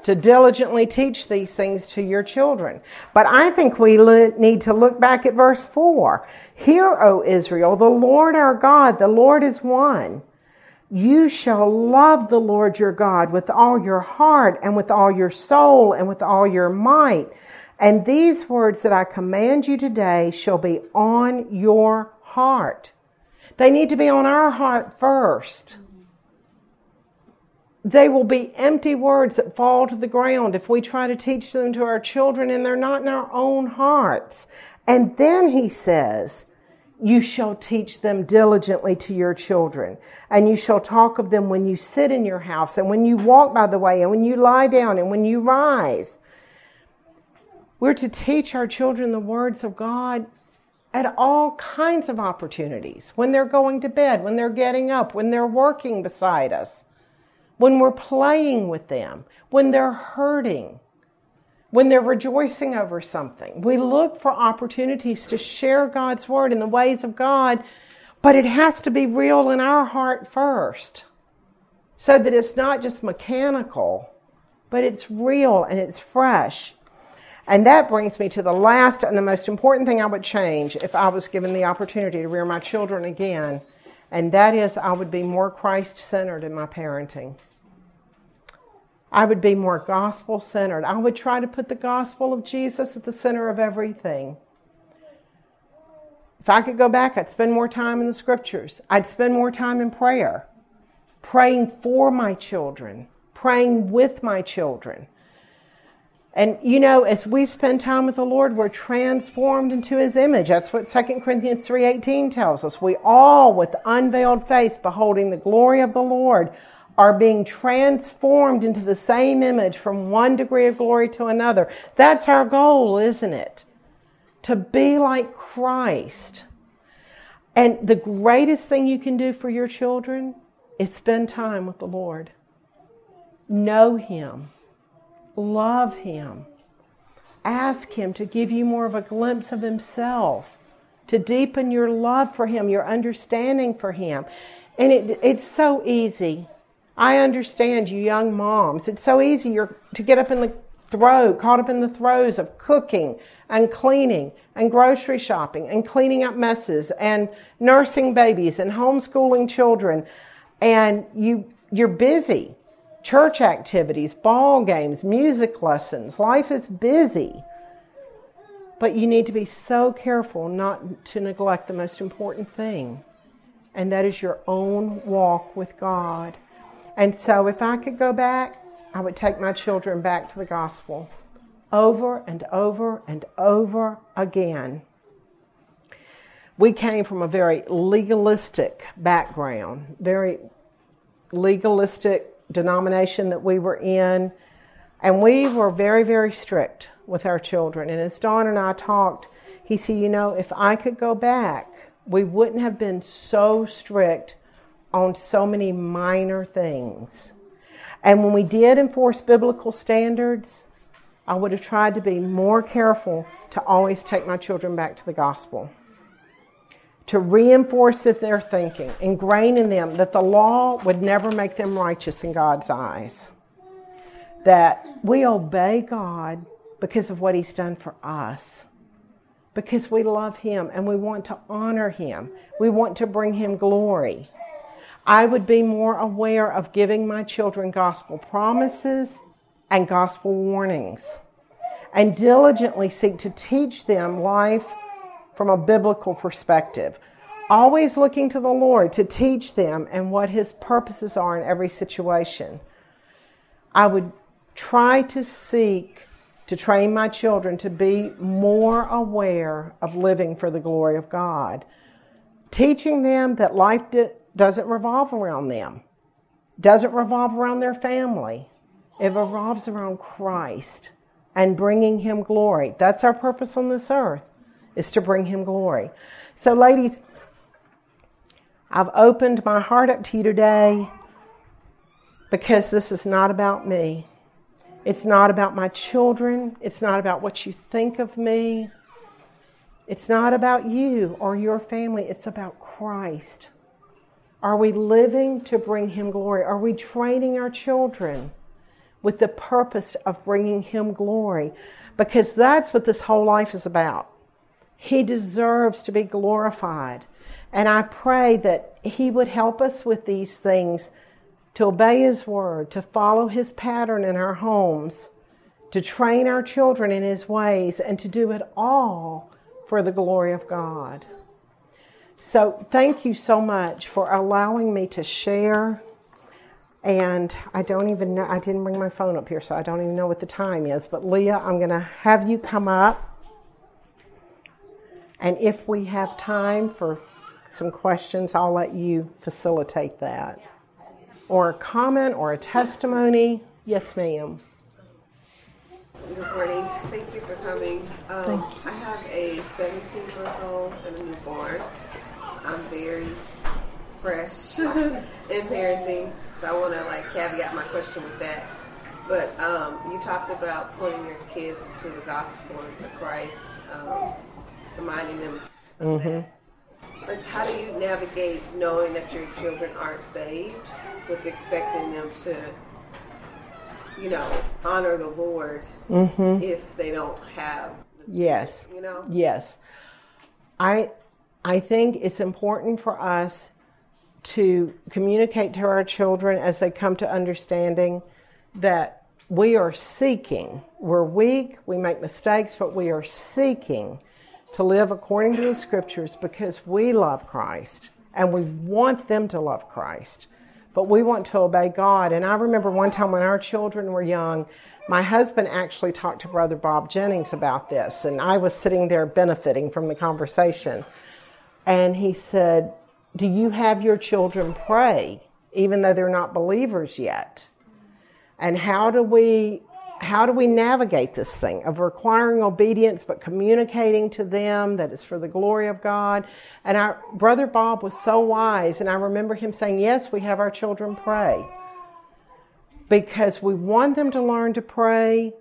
S1: to diligently teach these things to your children. But I think we need to look back at verse 4. Hear, O Israel, the Lord our God, the Lord is one. You shall love the Lord your God with all your heart and with all your soul and with all your might. And these words that I command you today shall be on your heart. They need to be on our heart first. They will be empty words that fall to the ground if we try to teach them to our children and they're not in our own hearts. And then he says, you shall teach them diligently to your children, and you shall talk of them when you sit in your house, and when you walk by the way, and when you lie down, and when you rise. We're to teach our children the words of God at all kinds of opportunities when they're going to bed, when they're getting up, when they're working beside us when we're playing with them, when they're hurting, when they're rejoicing over something. We look for opportunities to share God's word in the ways of God, but it has to be real in our heart first so that it's not just mechanical, but it's real and it's fresh. And that brings me to the last and the most important thing I would change if I was given the opportunity to rear my children again. And that is, I would be more Christ centered in my parenting. I would be more gospel centered. I would try to put the gospel of Jesus at the center of everything. If I could go back, I'd spend more time in the scriptures. I'd spend more time in prayer, praying for my children, praying with my children. And you know, as we spend time with the Lord, we're transformed into his image. That's what 2 Corinthians 3:18 tells us. We all with unveiled face beholding the glory of the Lord are being transformed into the same image from one degree of glory to another. That's our goal, isn't it? To be like Christ. And the greatest thing you can do for your children is spend time with the Lord. Know Him. Love Him. Ask Him to give you more of a glimpse of Himself, to deepen your love for Him, your understanding for Him. And it, it's so easy I understand you young moms. It's so easy you're, to get up in the throw, caught up in the throes of cooking and cleaning and grocery shopping and cleaning up messes and nursing babies and homeschooling children. And you, you're busy. Church activities, ball games, music lessons. Life is busy. But you need to be so careful not to neglect the most important thing, and that is your own walk with God. And so if I could go back, I would take my children back to the gospel over and over and over again. We came from a very legalistic background, very legalistic denomination that we were in, and we were very, very strict with our children. And as Don and I talked, he said, You know, if I could go back, we wouldn't have been so strict on so many minor things. And when we did enforce biblical standards, I would have tried to be more careful to always take my children back to the gospel. To reinforce their thinking, ingrain in them that the law would never make them righteous in God's eyes. That we obey God because of what He's done for us because we love Him and we want to honor Him. We want to bring Him glory. I would be more aware of giving my children gospel promises and gospel warnings and diligently seek to teach them life from a biblical perspective. Always looking to the Lord to teach them and what His purposes are in every situation. I would try to seek to train my children to be more aware of living for the glory of God, teaching them that life doesn't revolve around them, doesn't revolve around their family. It revolves around Christ and bringing him glory. That's our purpose on this earth, is to bring him glory. So ladies, I've opened my heart up to you today because this is not about me. It's not about my children. It's not about what you think of me. It's not about you or your family. It's about Christ. Are we living to bring Him glory? Are we training our children with the purpose of bringing Him glory? Because that's what this whole life is about. He deserves to be glorified. And I pray that He would help us with these things to obey His word, to follow His pattern in our homes, to train our children in His ways, and to do it all for the glory of God. So, thank you so much for allowing me to share. And I don't even know, I didn't bring my phone up here, so I don't even know what the time is. But, Leah, I'm going to have you come up. And if we have time for some questions, I'll let you facilitate that or a comment or a testimony. Yes, ma'am.
S2: Good morning. Thank you for coming. Um, I have a 17 month old and a newborn. I'm very fresh in parenting, so I want to like caveat my question with that. But um, you talked about pointing your kids to the gospel and to Christ, um, reminding them. Mm-hmm. How do you navigate knowing that your children aren't saved with expecting them to, you know, honor the Lord mm-hmm. if they don't have.
S1: yes. You know. Yes. I I think it's important for us to communicate to our children as they come to understanding that we are seeking. We're weak, we make mistakes, but we are seeking to live according to the scriptures because we love Christ and we want them to love Christ but we want to obey God. And I remember one time when our children were young, my husband actually talked to Brother Bob Jennings about this, and I was sitting there benefiting from the conversation. And he said, Do you have your children pray, even though they're not believers yet? And how do we how do we navigate this thing of requiring obedience but communicating to them that it's for the glory of God? And our brother Bob was so wise, and I remember him saying, Yes, we have our children pray. Because we want them to learn to pray,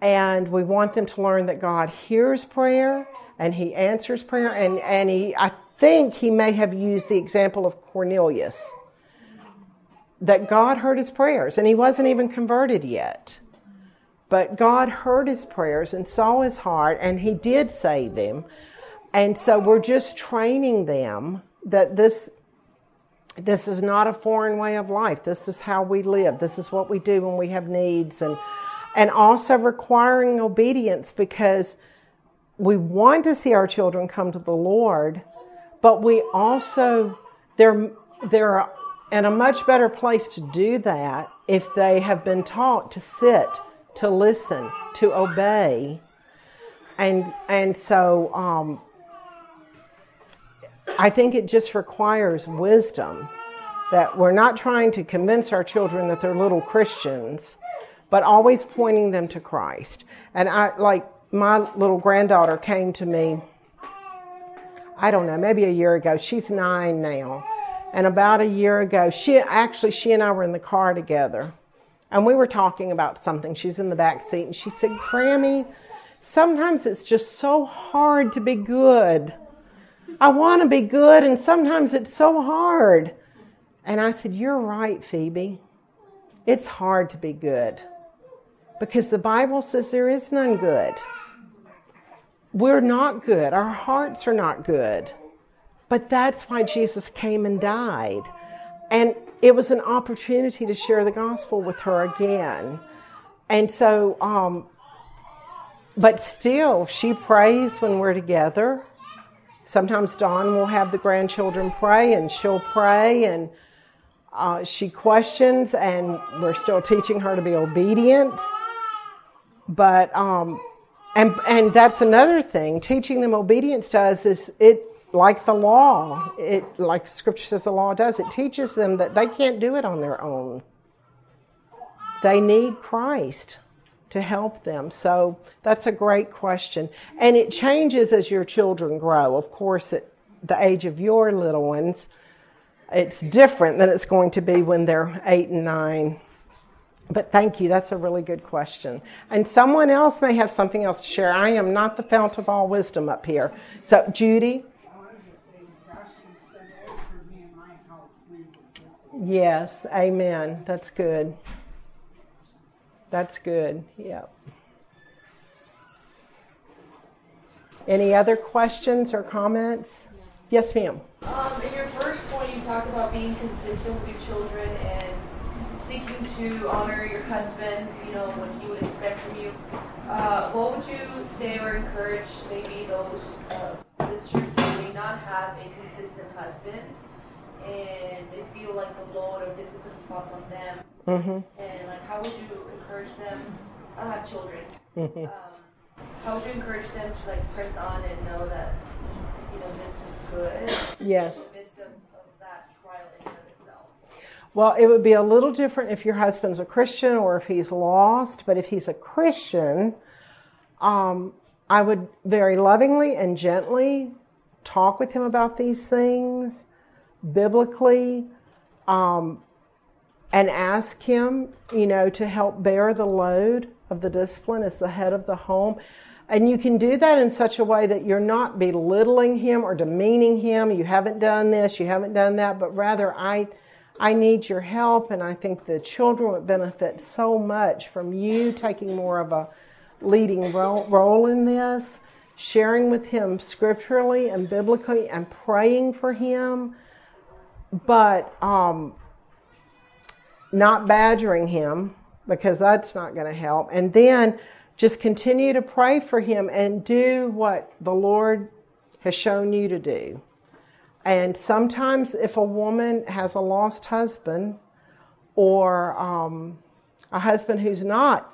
S1: and we want them to learn that God hears prayer and He answers prayer. And, and he, I think he may have used the example of Cornelius that God heard his prayers, and he wasn't even converted yet. But God heard his prayers and saw his heart, and he did save him. And so we're just training them that this this is not a foreign way of life. This is how we live. This is what we do when we have needs and and also requiring obedience because we want to see our children come to the Lord, but we also they're they're in a much better place to do that if they have been taught to sit to listen, to obey. And, and so um, I think it just requires wisdom that we're not trying to convince our children that they're little Christians, but always pointing them to Christ. And I, like, my little granddaughter came to me, I don't know, maybe a year ago. She's nine now. And about a year ago, she actually, she and I were in the car together And we were talking about something. She's in the back seat and she said, Grammy, sometimes it's just so hard to be good. I want to be good, and sometimes it's so hard. And I said, You're right, Phoebe. It's hard to be good because the Bible says there is none good. We're not good, our hearts are not good. But that's why Jesus came and died. And it was an opportunity to share the gospel with her again. And so, um, but still, she prays when we're together. Sometimes Don will have the grandchildren pray, and she'll pray, and uh, she questions, and we're still teaching her to be obedient. But um, and and that's another thing. Teaching them obedience does is it like the law. It like the scripture says the law does. It teaches them that they can't do it on their own. They need Christ to help them. So that's a great question. And it changes as your children grow. Of course, at the age of your little ones, it's different than it's going to be when they're eight and nine. But thank you, that's a really good question. And someone else may have something else to share. I am not the fount of all wisdom up here. So, Judy? Yes, amen. That's good. That's good. Yep. Any other questions or comments? Yes, ma'am.
S3: Um, in your first point, you talk about being consistent with your children and seeking to honor your husband, you know, what he would expect from you. Uh, what would you say or encourage maybe those uh, sisters who may not have a consistent husband and they feel like the load of discipline falls on them? Mm-hmm. And like, how would you encourage them? I don't have children. Mm-hmm. Um, how would you encourage them to like press on and know that you know this is good?
S1: Yes.
S3: In the midst of, of that trial in itself.
S1: Well, it would be a little different if your husband's a Christian or if he's lost. But if he's a Christian, um, I would very lovingly and gently talk with him about these things biblically. Um, and ask Him, you know, to help bear the load of the discipline as the head of the home. And you can do that in such a way that you're not belittling him or demeaning him. You haven't done this, you haven't done that, but rather, I, I need your help. And I think the children would benefit so much from you taking more of a leading role, role in this, sharing with him scripturally and biblically, and praying for him. But, um, not badgering him because that's not going to help. And then just continue to pray for him and do what the Lord has shown you to do. And sometimes, if a woman has a lost husband or um, a husband who's not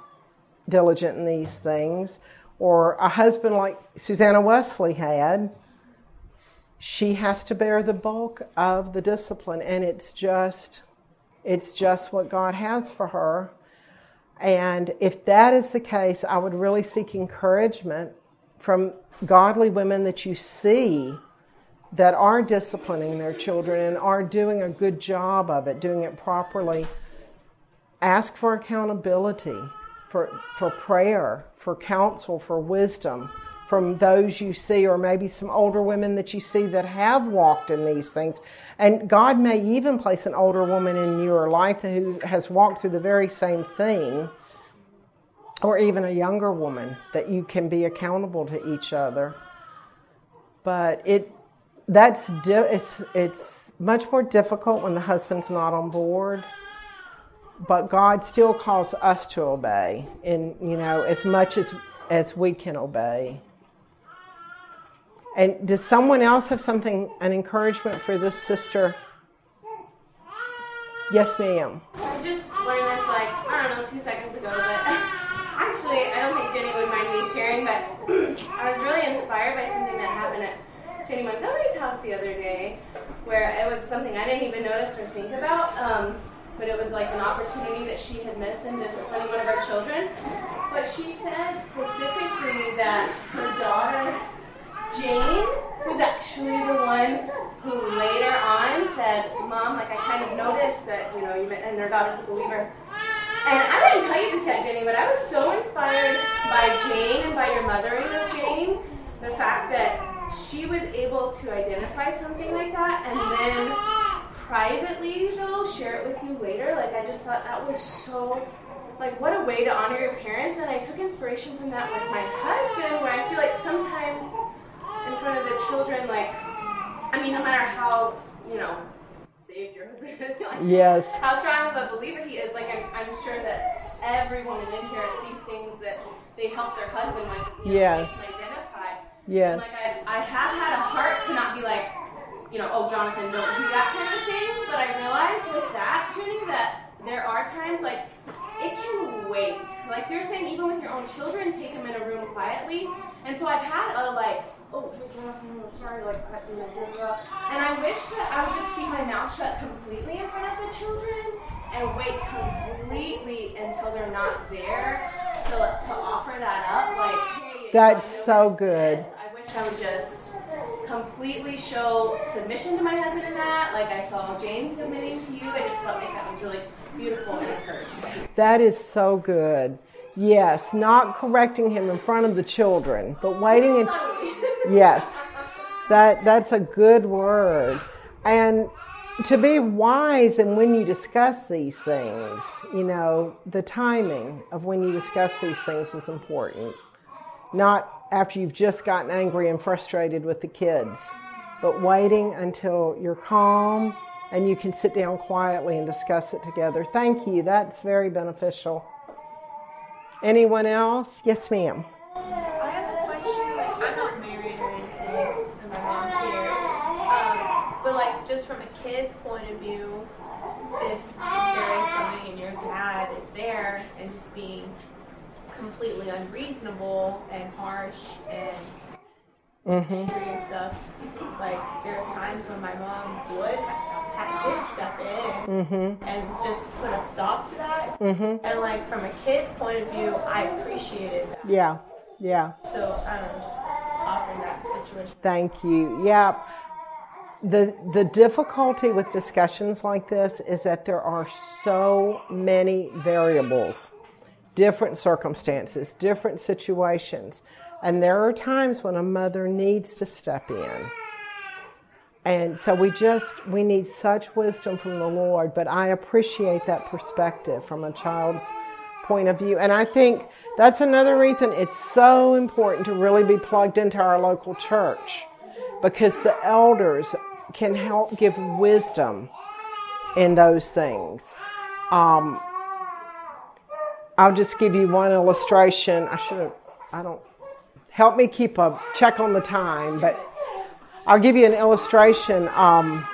S1: diligent in these things, or a husband like Susanna Wesley had, she has to bear the bulk of the discipline. And it's just it's just what God has for her. And if that is the case, I would really seek encouragement from godly women that you see that are disciplining their children and are doing a good job of it, doing it properly. Ask for accountability, for, for prayer, for counsel, for wisdom from those you see, or maybe some older women that you see that have walked in these things. And God may even place an older woman in your life who has walked through the very same thing, or even a younger woman that you can be accountable to each other. But it that's it's it's much more difficult when the husband's not on board. But God still calls us to obey, in you know as much as as we can obey. And does someone else have something, an encouragement for this sister? Yes,
S4: ma'am. I just learned this like, I don't know, two seconds ago, but actually, I don't think Jenny would mind me sharing, but I was really inspired by something that happened at Jenny Montgomery's house the other day, where it was something I didn't even notice or think about. Um, but it was like an opportunity that she had missed in disciplining one of her children. But she said specifically that her daughter Jane was actually the one who later on said, Mom, like I kind of noticed that, you know, you and her daughter's a believer. And I didn't tell you this yet, Jenny, but I was so inspired by Jane and by your mothering of Jane. The fact that she was able to identify something like that and then privately, though, share it with you later. Like, I just thought that was so like what a way to honor your parents and i took inspiration from that with my husband where i feel like sometimes in front of the children like i mean no matter how you know saved your husband is like,
S1: yes.
S4: how strong of a believer he is like i'm, I'm sure that every woman in here sees things that they help their husband with you know,
S1: yes.
S4: identify.
S1: Yes.
S4: And like I, I have had a heart to not be like you know oh jonathan don't do that kind of thing. But i realized with that jenny that there are times like it can wait. Like you're saying, even with your own children, take them in a room quietly. And so I've had a like, oh, sorry, like, and I wish that I would just keep my mouth shut completely in front of the children and wait completely until they're not there to, to offer that up. Like, hey,
S1: that's so good.
S4: This, I wish I would just completely show submission to my husband in that. Like I saw Jane submitting to you. I just felt like that was really beautiful and encouraging.
S1: That is so good. Yes, not correcting him in front of the children, but waiting until. yes, that that's a good word, and to be wise and when you discuss these things, you know, the timing of when you discuss these things is important. Not after you've just gotten angry and frustrated with the kids, but waiting until you're calm and you can sit down quietly and discuss it together. Thank you. That's very beneficial. Anyone else? Yes, ma'am.
S5: I have a question. I'm not married or anything, and my mom's here. Um, but like, just from a kid's point of view, if there is something and your dad is there and just being completely unreasonable and harsh and mm-hmm. and stuff. Like there are times when my mom would did step in mm-hmm. and just put a stop to that. Mm-hmm. And like from a kid's point of view, I appreciated that.
S1: Yeah, yeah.
S5: So I don't know, just offering that situation.
S1: Thank you. Yeah. The, the difficulty with discussions like this is that there are so many variables, different circumstances, different situations. And there are times when a mother needs to step in. And so we just, we need such wisdom from the Lord, but I appreciate that perspective from a child's point of view. And I think that's another reason it's so important to really be plugged into our local church because the elders can help give wisdom in those things. Um, I'll just give you one illustration. I should have, I don't help me keep a check on the time, but I'll give you an illustration. Um,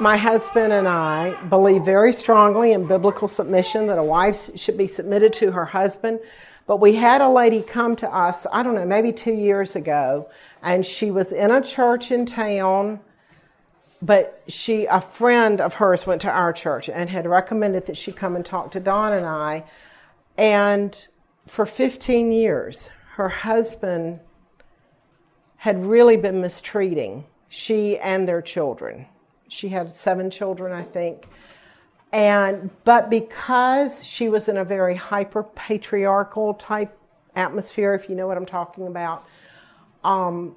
S1: my husband and I believe very strongly in biblical submission that a wife should be submitted to her husband. But we had a lady come to us, I don't know, maybe two years ago, and she was in a church in town. But she, a friend of hers, went to our church and had recommended that she come and talk to Don and I. And for 15 years, her husband had really been mistreating she and their children. She had seven children, I think. And but because she was in a very hyper patriarchal type atmosphere, if you know what I'm talking about, um,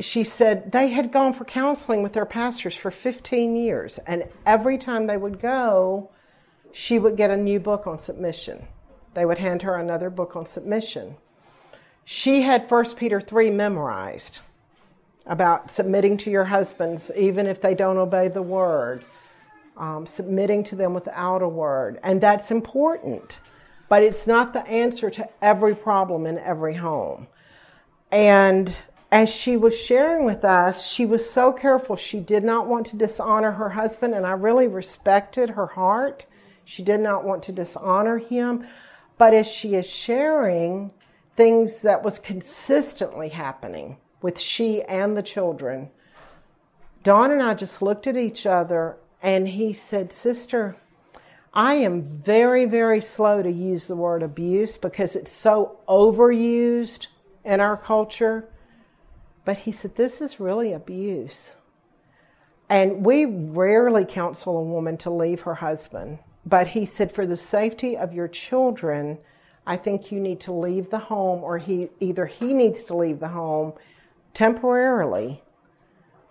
S1: she said they had gone for counseling with their pastors for 15 years, and every time they would go, she would get a new book on submission. They would hand her another book on submission. She had 1 Peter 3 memorized about submitting to your husbands, even if they don't obey the word, um, submitting to them without a word. And that's important, but it's not the answer to every problem in every home. And as she was sharing with us, she was so careful. She did not want to dishonor her husband, and I really respected her heart. She did not want to dishonor him. But as she is sharing, things that was consistently happening with she and the children. Don and I just looked at each other and he said, Sister, I am very, very slow to use the word abuse because it's so overused in our culture. But he said, This is really abuse. And we rarely counsel a woman to leave her husband but he said, for the safety of your children, I think you need to leave the home, or he either he needs to leave the home temporarily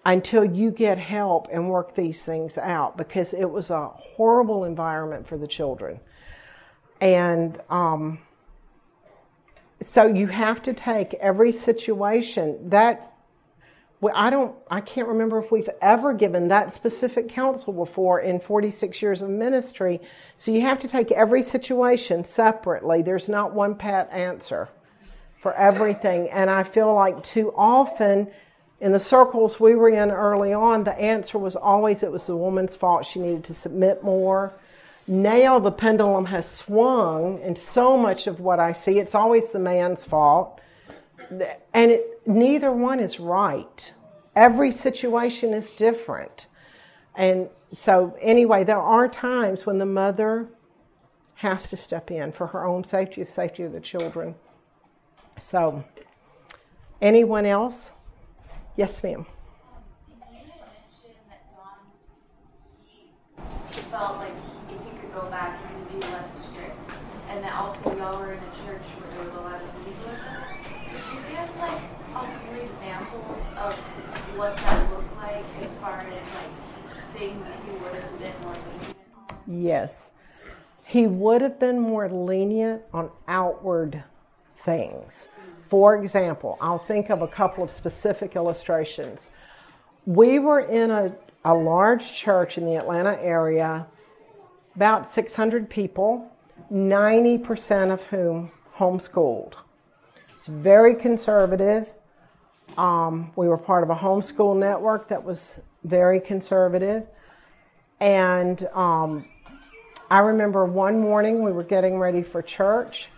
S1: until you get help and work these things out because it was a horrible environment for the children. And um, so you have to take every situation that I don't, I can't remember if we've ever given that specific counsel before in 46 years of ministry. So you have to take every situation separately. There's not one pat answer for everything. And I feel like too often in the circles we were in early on, the answer was always it was the woman's fault. She needed to submit more. Now the pendulum has swung, and so much of what I see, it's always the man's fault. And it, neither one is right. Every situation is different. And so, anyway, there are times when the mother has to step in for her own safety, the safety of the children. So, anyone else? Yes, ma'am.
S6: felt like if he could go back, he would be less strict, and that also y'all were in a church where there was a lot of legalism. Could you give like a few examples of what that looked like as far as like things he would have been more lenient on?
S1: Yes. He would have been more lenient on outward things. For example, I'll think of a couple of specific illustrations. We were in a, a large church in the Atlanta area, about 600 people, 90% of whom homeschooled. It's very conservative. Um, we were part of a homeschool network that was very conservative. And um, I remember one morning we were getting ready for church,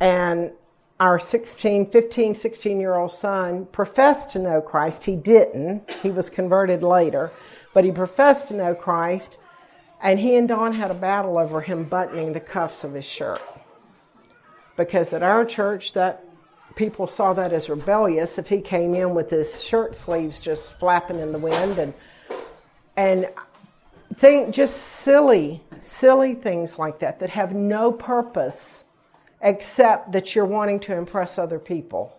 S1: and our 16, 15, 16 year old son professed to know Christ. He didn't, he was converted later, but he professed to know Christ. And he and Don had a battle over him buttoning the cuffs of his shirt. Because at our church, that people saw that as rebellious if he came in with his shirt sleeves just flapping in the wind and and think just silly silly things like that that have no purpose except that you're wanting to impress other people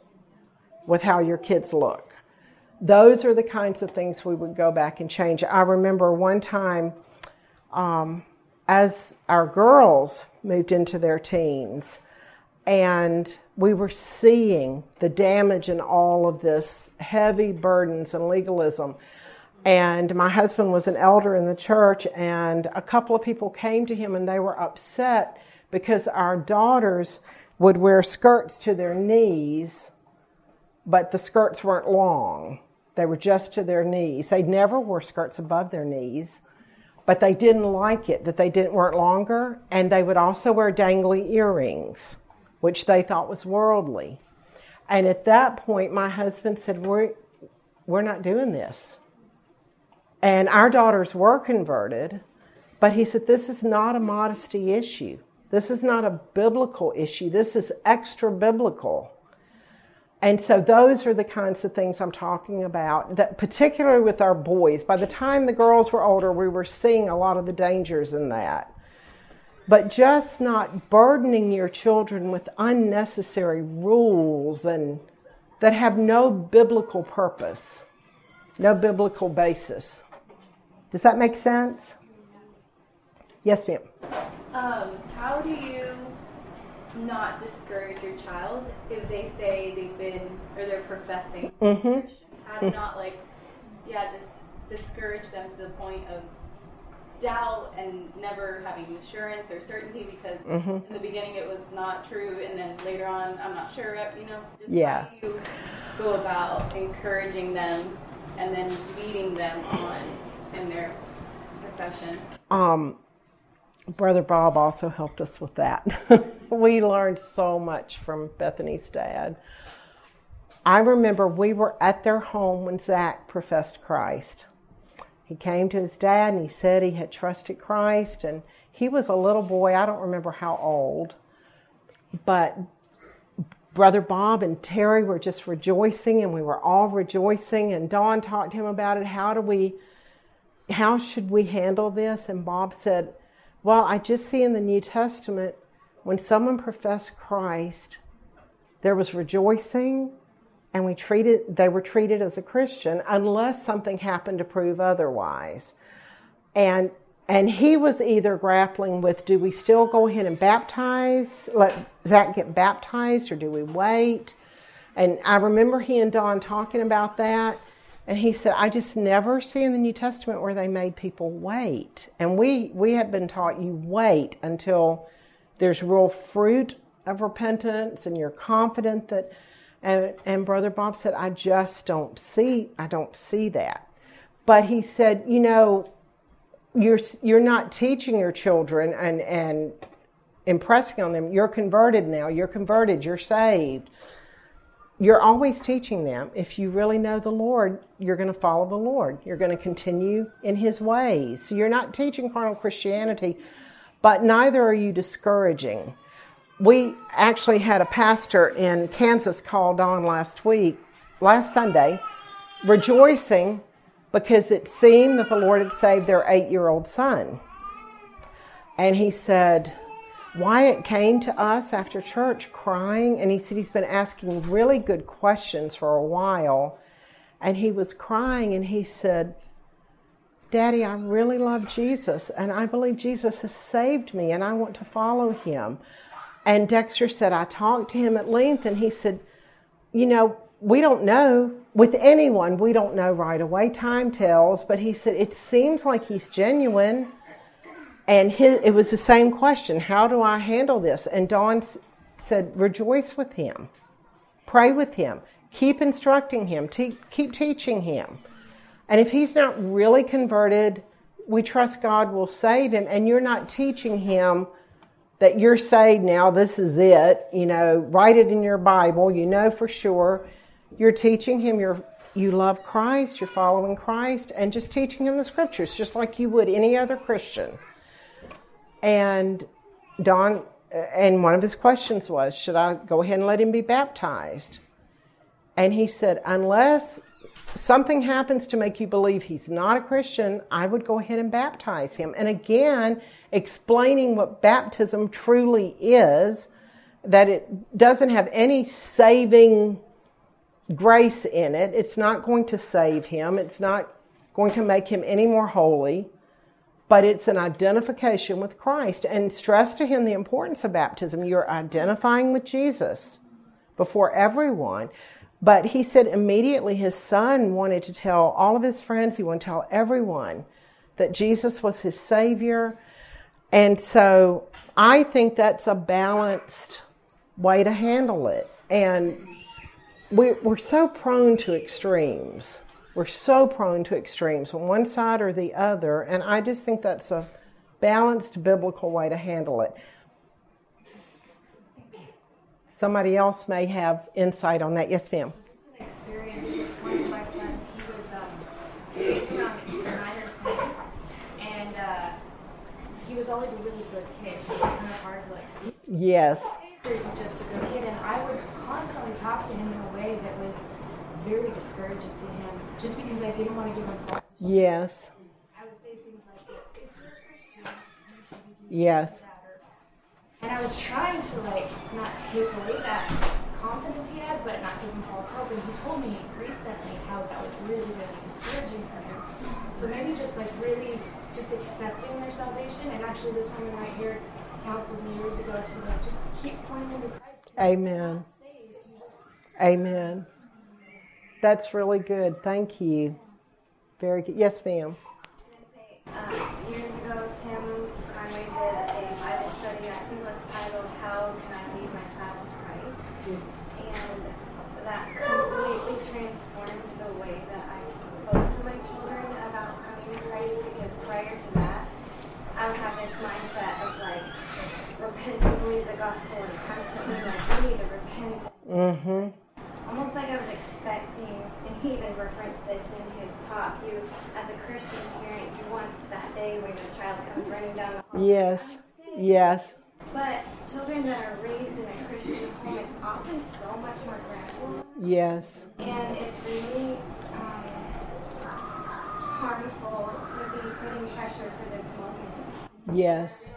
S1: with how your kids look those are the kinds of things we would go back and change i remember one time um, as our girls moved into their teens and we were seeing the damage in all of this heavy burdens and legalism. And my husband was an elder in the church, and a couple of people came to him and they were upset because our daughters would wear skirts to their knees, but the skirts weren't long. They were just to their knees. They never wore skirts above their knees, but they didn't like it that they didn't weren't longer, and they would also wear dangly earrings which they thought was worldly. And at that point, my husband said, We're, we're not doing this. And our daughters were converted, but he said, This is not a modesty issue. This is not a biblical issue. This is extra biblical. And so those are the kinds of things I'm talking about, that particularly with our boys. By the time the girls were older, we were seeing a lot of the dangers in that but just not burdening your children with unnecessary rules and that have no biblical purpose, no biblical basis. Does that make sense? Yes, ma'am.
S6: Um, how do you not discourage your child if they say they've been or they're professing
S1: mm-hmm.
S6: Christians? How to not like, yeah, just discourage them to the point of doubt and never having assurance or certainty because mm-hmm. in the beginning it was not true and then later on I'm not sure you know just
S1: yeah.
S6: how you go about encouraging them and then leading them on in their profession.
S1: Um brother Bob also helped us with that. We learned so much from Bethany's dad. I remember we were at their home when Zach professed Christ. He came to his dad and he said he had trusted Christ and he was a little boy, I don't remember how old, but Brother Bob and Terry were just rejoicing and we were all rejoicing and Don talked to him about it. How do we how should we handle this? And Bob said, Well, I just see in the New Testament when someone professed Christ, there was rejoicing and we treated they were treated as a Christian unless something happened to prove otherwise. And and he was either grappling with do we still go ahead and baptize let zach get baptized or do we wait and i remember he and don talking about that and he said i just never see in the new testament where they made people wait. And we we have been taught you wait until there's real fruit of repentance and you're confident that and, and brother bob said i just don't see i don't see that. But he said you know you're you're not teaching your children and and impressing on them. You're converted now. You're converted. You're saved you're always teaching them. If you really know the lord you're going to follow the lord. You're going to continue in his ways. So you're not teaching carnal christianity but neither are you discouraging. We actually had a pastor in kansas called on last week last sunday rejoicing because it seemed that the Lord had saved their eight year old son. And he said, Wyatt came to us after church crying, and he said he's been asking really good questions for a while. And he was crying, and he said, Daddy, I really love Jesus, and I believe Jesus has saved me, and I want to follow him. And Dexter said, I talked to him at length, and he said, You know, we don't know with anyone, we don't know right away. Time tells, but he said it seems like he's genuine. And his, it was the same question How do I handle this? And Don said, Rejoice with him, pray with him, keep instructing him, te- keep teaching him. And if he's not really converted, we trust God will save him. And you're not teaching him that you're saved now, this is it. You know, write it in your Bible, you know for sure you're teaching him you're, you love Christ, you're following Christ, and just teaching him the scriptures, just like you would any other Christian. And Don, and one of his questions was, Should I go ahead and let him be baptized? And he said, Unless something happens to make you believe he's not a Christian, I would go ahead and baptize him. And again, explaining what baptism truly is, that it doesn't have any saving grace in it. It's not going to save him, it's not going to make him any more holy, but it's an identification with Christ. And stress to him the importance of baptism. You're identifying with Jesus before everyone. But he said immediately his son wanted to tell all of his friends, he wanted to tell everyone that Jesus was his Savior. And so I think that's a balanced way to handle it. And we, we're so prone to extremes. We're so prone to extremes on one side or the other, and I just think that's a balanced biblical way to handle it. Somebody else may have insight on that. Yes, ma'am.
S6: Just an experience with one of my sons. He was um, maybe around um, nine or ten, and uh, he was always a really good kid, so it was kind of hard to like see.
S1: Yes.
S6: He's just a good kid, and I would constantly talk to him in a way that was very discouraging to him, just because I didn't want to give him false.
S1: Yes.
S6: I would say things like, "If you're a Christian, you should be doing
S1: Yes.
S6: that." Or, and I was trying to like not take away that confidence he had, but not give him false hope. And he told me recently how that was really, really discouraging for him. So maybe just like really just accepting their salvation, and actually the time when I heard counseled me years ago to like just keep pointing to Christ.
S1: Amen. Amen. That's really good. Thank you. Very good. Yes, ma'am.
S7: Um, years ago, Tim Conway did a Bible study. I think it was titled "How Can I Lead My Child to Christ?" and that completely transformed the way that I spoke to my children about coming to Christ. Because prior to that, I would have this mindset of like repent and believe the gospel, and constantly like you need to repent.
S1: Mm-hmm.
S7: Almost like I was expecting, and he even referenced this in his talk. You, as a Christian parent, you want that day when your child comes running down the hall.
S1: Yes. Yes.
S7: But children that are raised in a Christian home, it's often so much more gradual,
S1: Yes.
S7: and it's really um, harmful to be putting pressure for this moment.
S1: Yes.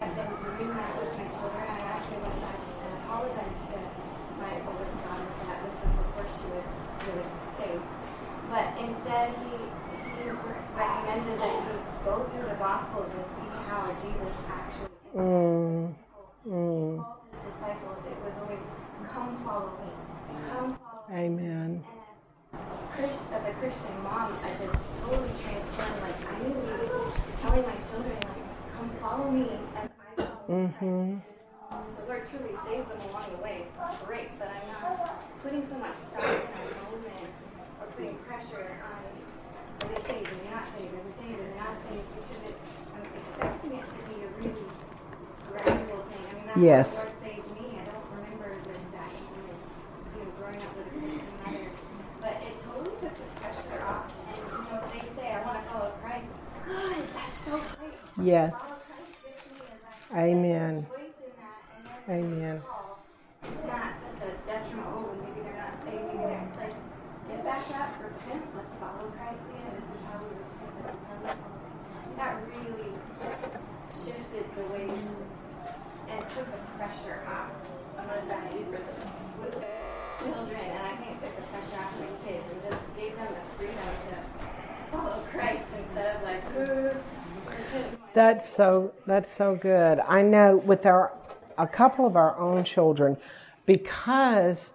S7: I had been doing that with my children. I actually went back and apologized to my oldest daughter for that. This was before she was really saved. But instead, he, he recommended that go through the Gospels and see how Jesus actually
S1: Mm.
S7: He calls his disciples. It was always, come follow me. Come follow me.
S1: Amen.
S7: And as, as a Christian mom, I just totally transformed. Like, I need to be telling my children, like, come follow me as I follow
S1: Mm-hmm.
S7: the Lord truly saves them along the way. Great, but I'm not putting so much stock in a moment or putting pressure on Um,
S1: yes.
S7: how the Lord saved me. I don't remember the exact moment, you know, growing up with a Christian mother, but it totally took the pressure off. And, you know, they say, I want to follow Christ. Good, that's so great.
S1: Yes.
S7: Follow Christ with me as I
S1: Amen.
S7: voice in that, and then
S1: Amen.
S7: it's not such a detriment. Oh, maybe they're not saved. Maybe they're it's like get back up, repent. Let's follow Christ again. This is how we repent. This is how we follow. That really shifted the way and took the pressure off. I'm gonna try to for the with the children, and I think it took the pressure off my kids and just gave them the freedom to follow Christ instead of like. "Ugh, repent."
S1: That's so that's so good. I know with our a couple of our own children because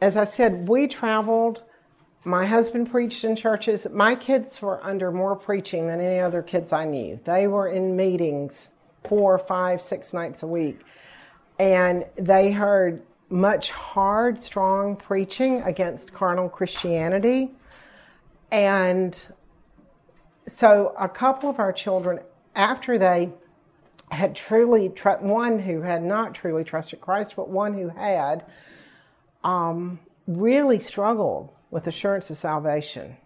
S1: as I said, we traveled my husband preached in churches. My kids were under more preaching than any other kids I knew. They were in meetings four, five, six nights a week. And they heard much hard, strong preaching against carnal Christianity. And so a couple of our children, after they had truly, tr- one who had not truly trusted Christ, but one who had, um, really struggled with assurance of salvation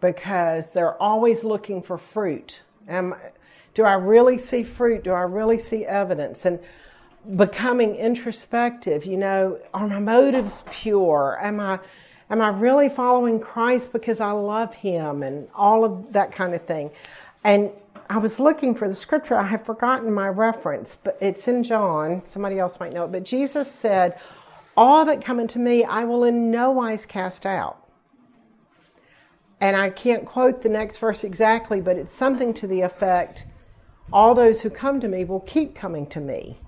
S1: because they're always looking for fruit. Am, do I really see fruit? Do I really see evidence? And becoming introspective, you know, are my motives pure? Am I am I really following Christ because I love him and all of that kind of thing? And I was looking for the scripture. I have forgotten my reference, but it's in John. Somebody else might know it. But Jesus said, All that come unto me, I will in no wise cast out. And I can't quote the next verse exactly, but it's something to the effect All those who come to me will keep coming to me.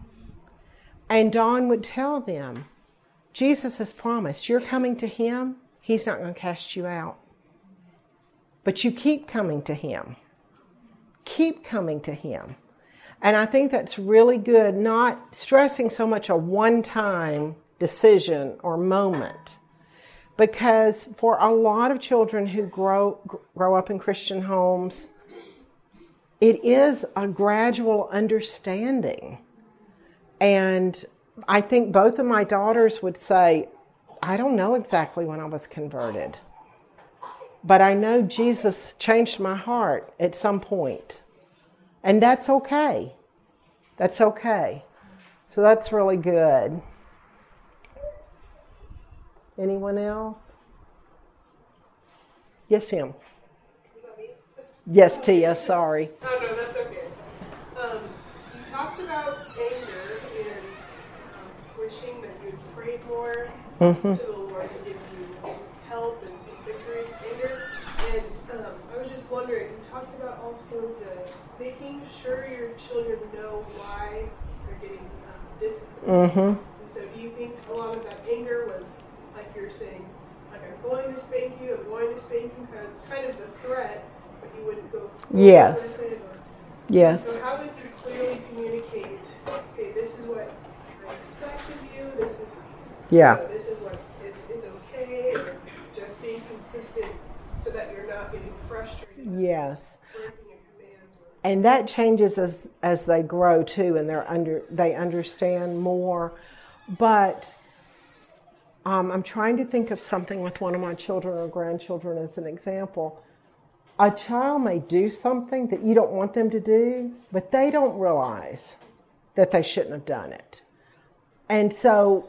S1: And Don would tell them, Jesus has promised, you're coming to him, he's not going to cast you out. But you keep coming to him. Keep coming to him. And I think that's really good, not stressing so much a one time decision or moment. Because for a lot of children who grow, grow up in Christian homes, it is a gradual understanding. And I think both of my daughters would say, I don't know exactly when I was converted, but I know Jesus changed my heart at some point. And that's okay. That's okay. So that's really good. Anyone else? Yes, him. Yes, Tia, sorry.
S8: Oh, no, that's okay. Um, you talked about anger and um, wishing that you had prayed more
S1: Mm-hmm.
S8: to the Lord to give you help and victory in anger. And um, I was just wondering, you talked about also the making sure your children know why they're getting um, disciplined.
S1: Mm-hmm.
S8: And so, do you think a lot of that anger was, like you're saying, like I'm going to spank you, I'm going to spank you, kind of, kind of the threat, but you wouldn't go
S1: Yes.
S8: Or,
S1: Yes.
S8: So how would you clearly communicate? Okay, this is what I expect of you. This is
S1: Yeah.
S8: you know, this is what is, is okay, or just being consistent, so that you're not getting frustrated.
S1: Yes.
S8: Breaking a command. Or,
S1: and that changes as as they grow too and they're under they understand more. But um, i'm trying to think of something with one of my children or grandchildren as an example. A child may do something that you don't want them to do but they don't realize that they shouldn't have done it. And so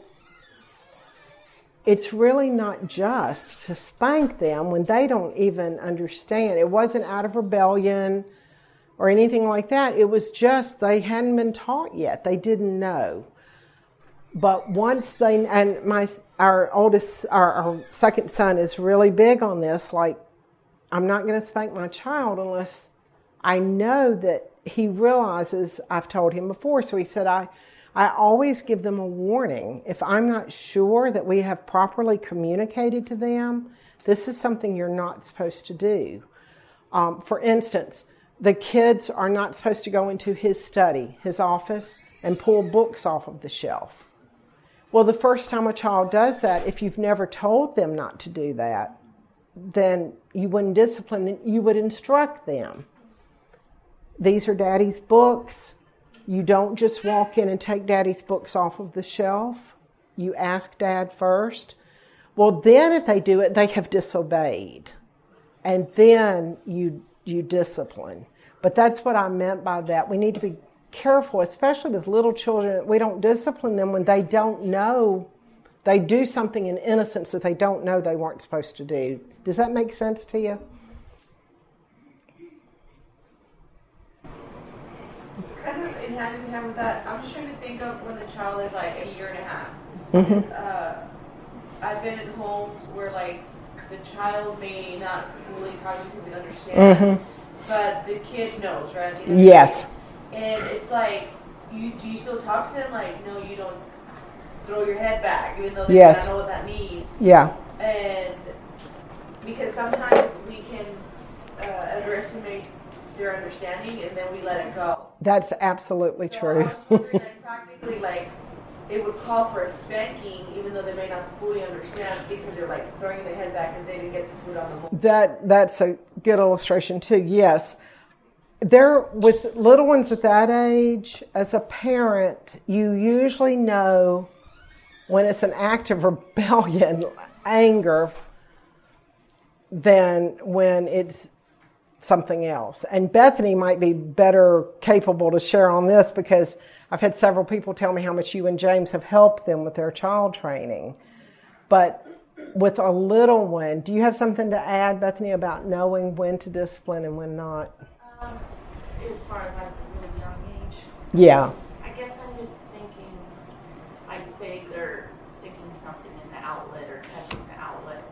S1: it's really not just to spank them when they don't even understand. It wasn't out of rebellion or anything like that. It was just they hadn't been taught yet. They didn't know. But once they and my our oldest our, our second son is really big on this. Like, I'm not going to spank my child unless I know that he realizes I've told him before. So he said, I I always give them a warning. If I'm not sure that we have properly communicated to them, this is something you're not supposed to do. Um, for instance, the kids are not supposed to go into his study, his office, and pull books off of the shelf. Well, the first time a child does that, if you've never told them not to do that, then you wouldn't discipline them, you would instruct them. These are daddy's books. You don't just walk in and take daddy's books off of the shelf. You ask dad first. Well, then if they do it, they have disobeyed. And then you you discipline. But that's what I meant by that. We need to be careful, especially with little children. We don't discipline them when they don't know they do something in innocence that they don't know they weren't supposed to do. Does that make sense to you?
S3: Kind of in hand in hand with that, I'm just trying to think of when the child is like a year and a half.
S1: Mm-hmm.
S3: Uh, I've been in homes where like the child may not fully cognitively understand,
S1: Mhm.
S3: But the kid knows, right? The end
S1: Yes.
S3: And it's like, you do you still talk to them like, no, you don't throw your head back, even though they
S1: Yes.
S3: don't know what that means.
S1: Yeah.
S3: And because sometimes we can uh, underestimate their understanding, and then we let it go.
S1: That's absolutely
S3: So
S1: true.
S3: like, practically, like, it would call for a spanking, even though they may not fully understand, because they're like throwing their head back because they didn't get the food on the moment.
S1: That that's a good illustration too. Yes. There with little ones at that age, as a parent, you usually know when it's an act of rebellion, anger, than when it's something else. And Bethany might be better capable to share on this because I've had several people tell me how much you and James have helped them with their child training. But with a little one, do you have something to add, Bethany, about knowing when to discipline and when not?
S6: Um, as far as like a really young age,
S1: Yeah.
S6: I guess I'm just thinking, like say they're sticking something in the outlet or touching the outlet.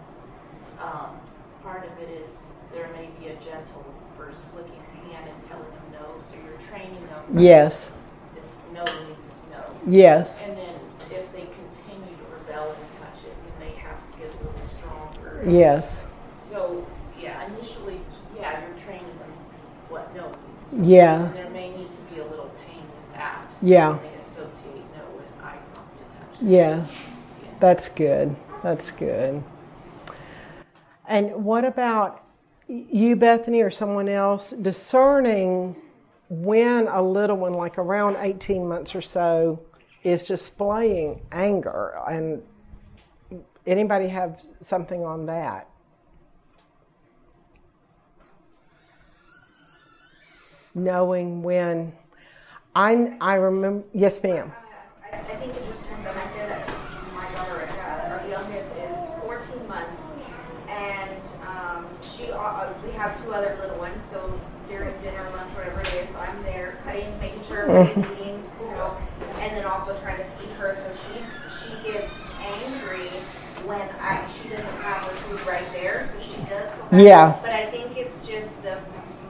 S6: Um, part of it is there may be a gentle first flicking hand and telling them no, so you're training them.
S1: Yes.
S6: This no means no.
S1: Yes.
S6: And then if they continue to rebel and touch it, then they have to get a little stronger.
S1: Yes.
S6: So, yeah, initially, yeah, you're training them what no means.
S1: Yeah.
S6: And there may need to be a little pain with that.
S1: Yeah.
S6: When they associate no with I want to touch.
S1: Yeah. That's good. That's good. And what about you, Bethany, or someone else discerning when a little one, like around 18 months or so, is displaying anger? And anybody have something on that? Knowing when. I, I remember, yes, ma'am.
S9: I, I think it just depends on I say that my daughter, uh, our youngest, is 14 months, and um, she. Uh, we have two other little ones, so during dinner, lunch, whatever it is, I'm there cutting, making sure everybody's eating, you know, and then also trying to feed her. So she she gets angry when I she doesn't have her food right there, so she does. Go back.
S1: Yeah.
S9: But I think it's just the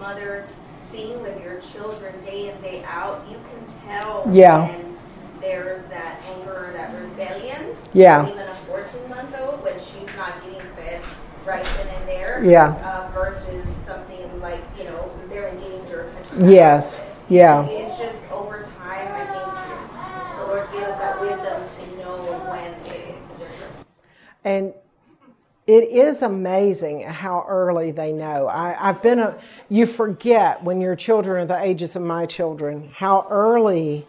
S9: mothers being with your children day in day out. You can tell
S1: Yeah.
S9: when there's that anger or that rebellion.
S1: Yeah.
S9: Even a 14 month old when she's not getting fed right then and there.
S1: Yeah.
S9: Uh, versus something like, you know, they're in danger.
S1: Yes. Yeah.
S9: It's just over time, I think the Lord gives us that wisdom to know when it's a difference.
S1: And it is amazing how early they know. I, I've been a, you forget when your children are the ages of my children, how early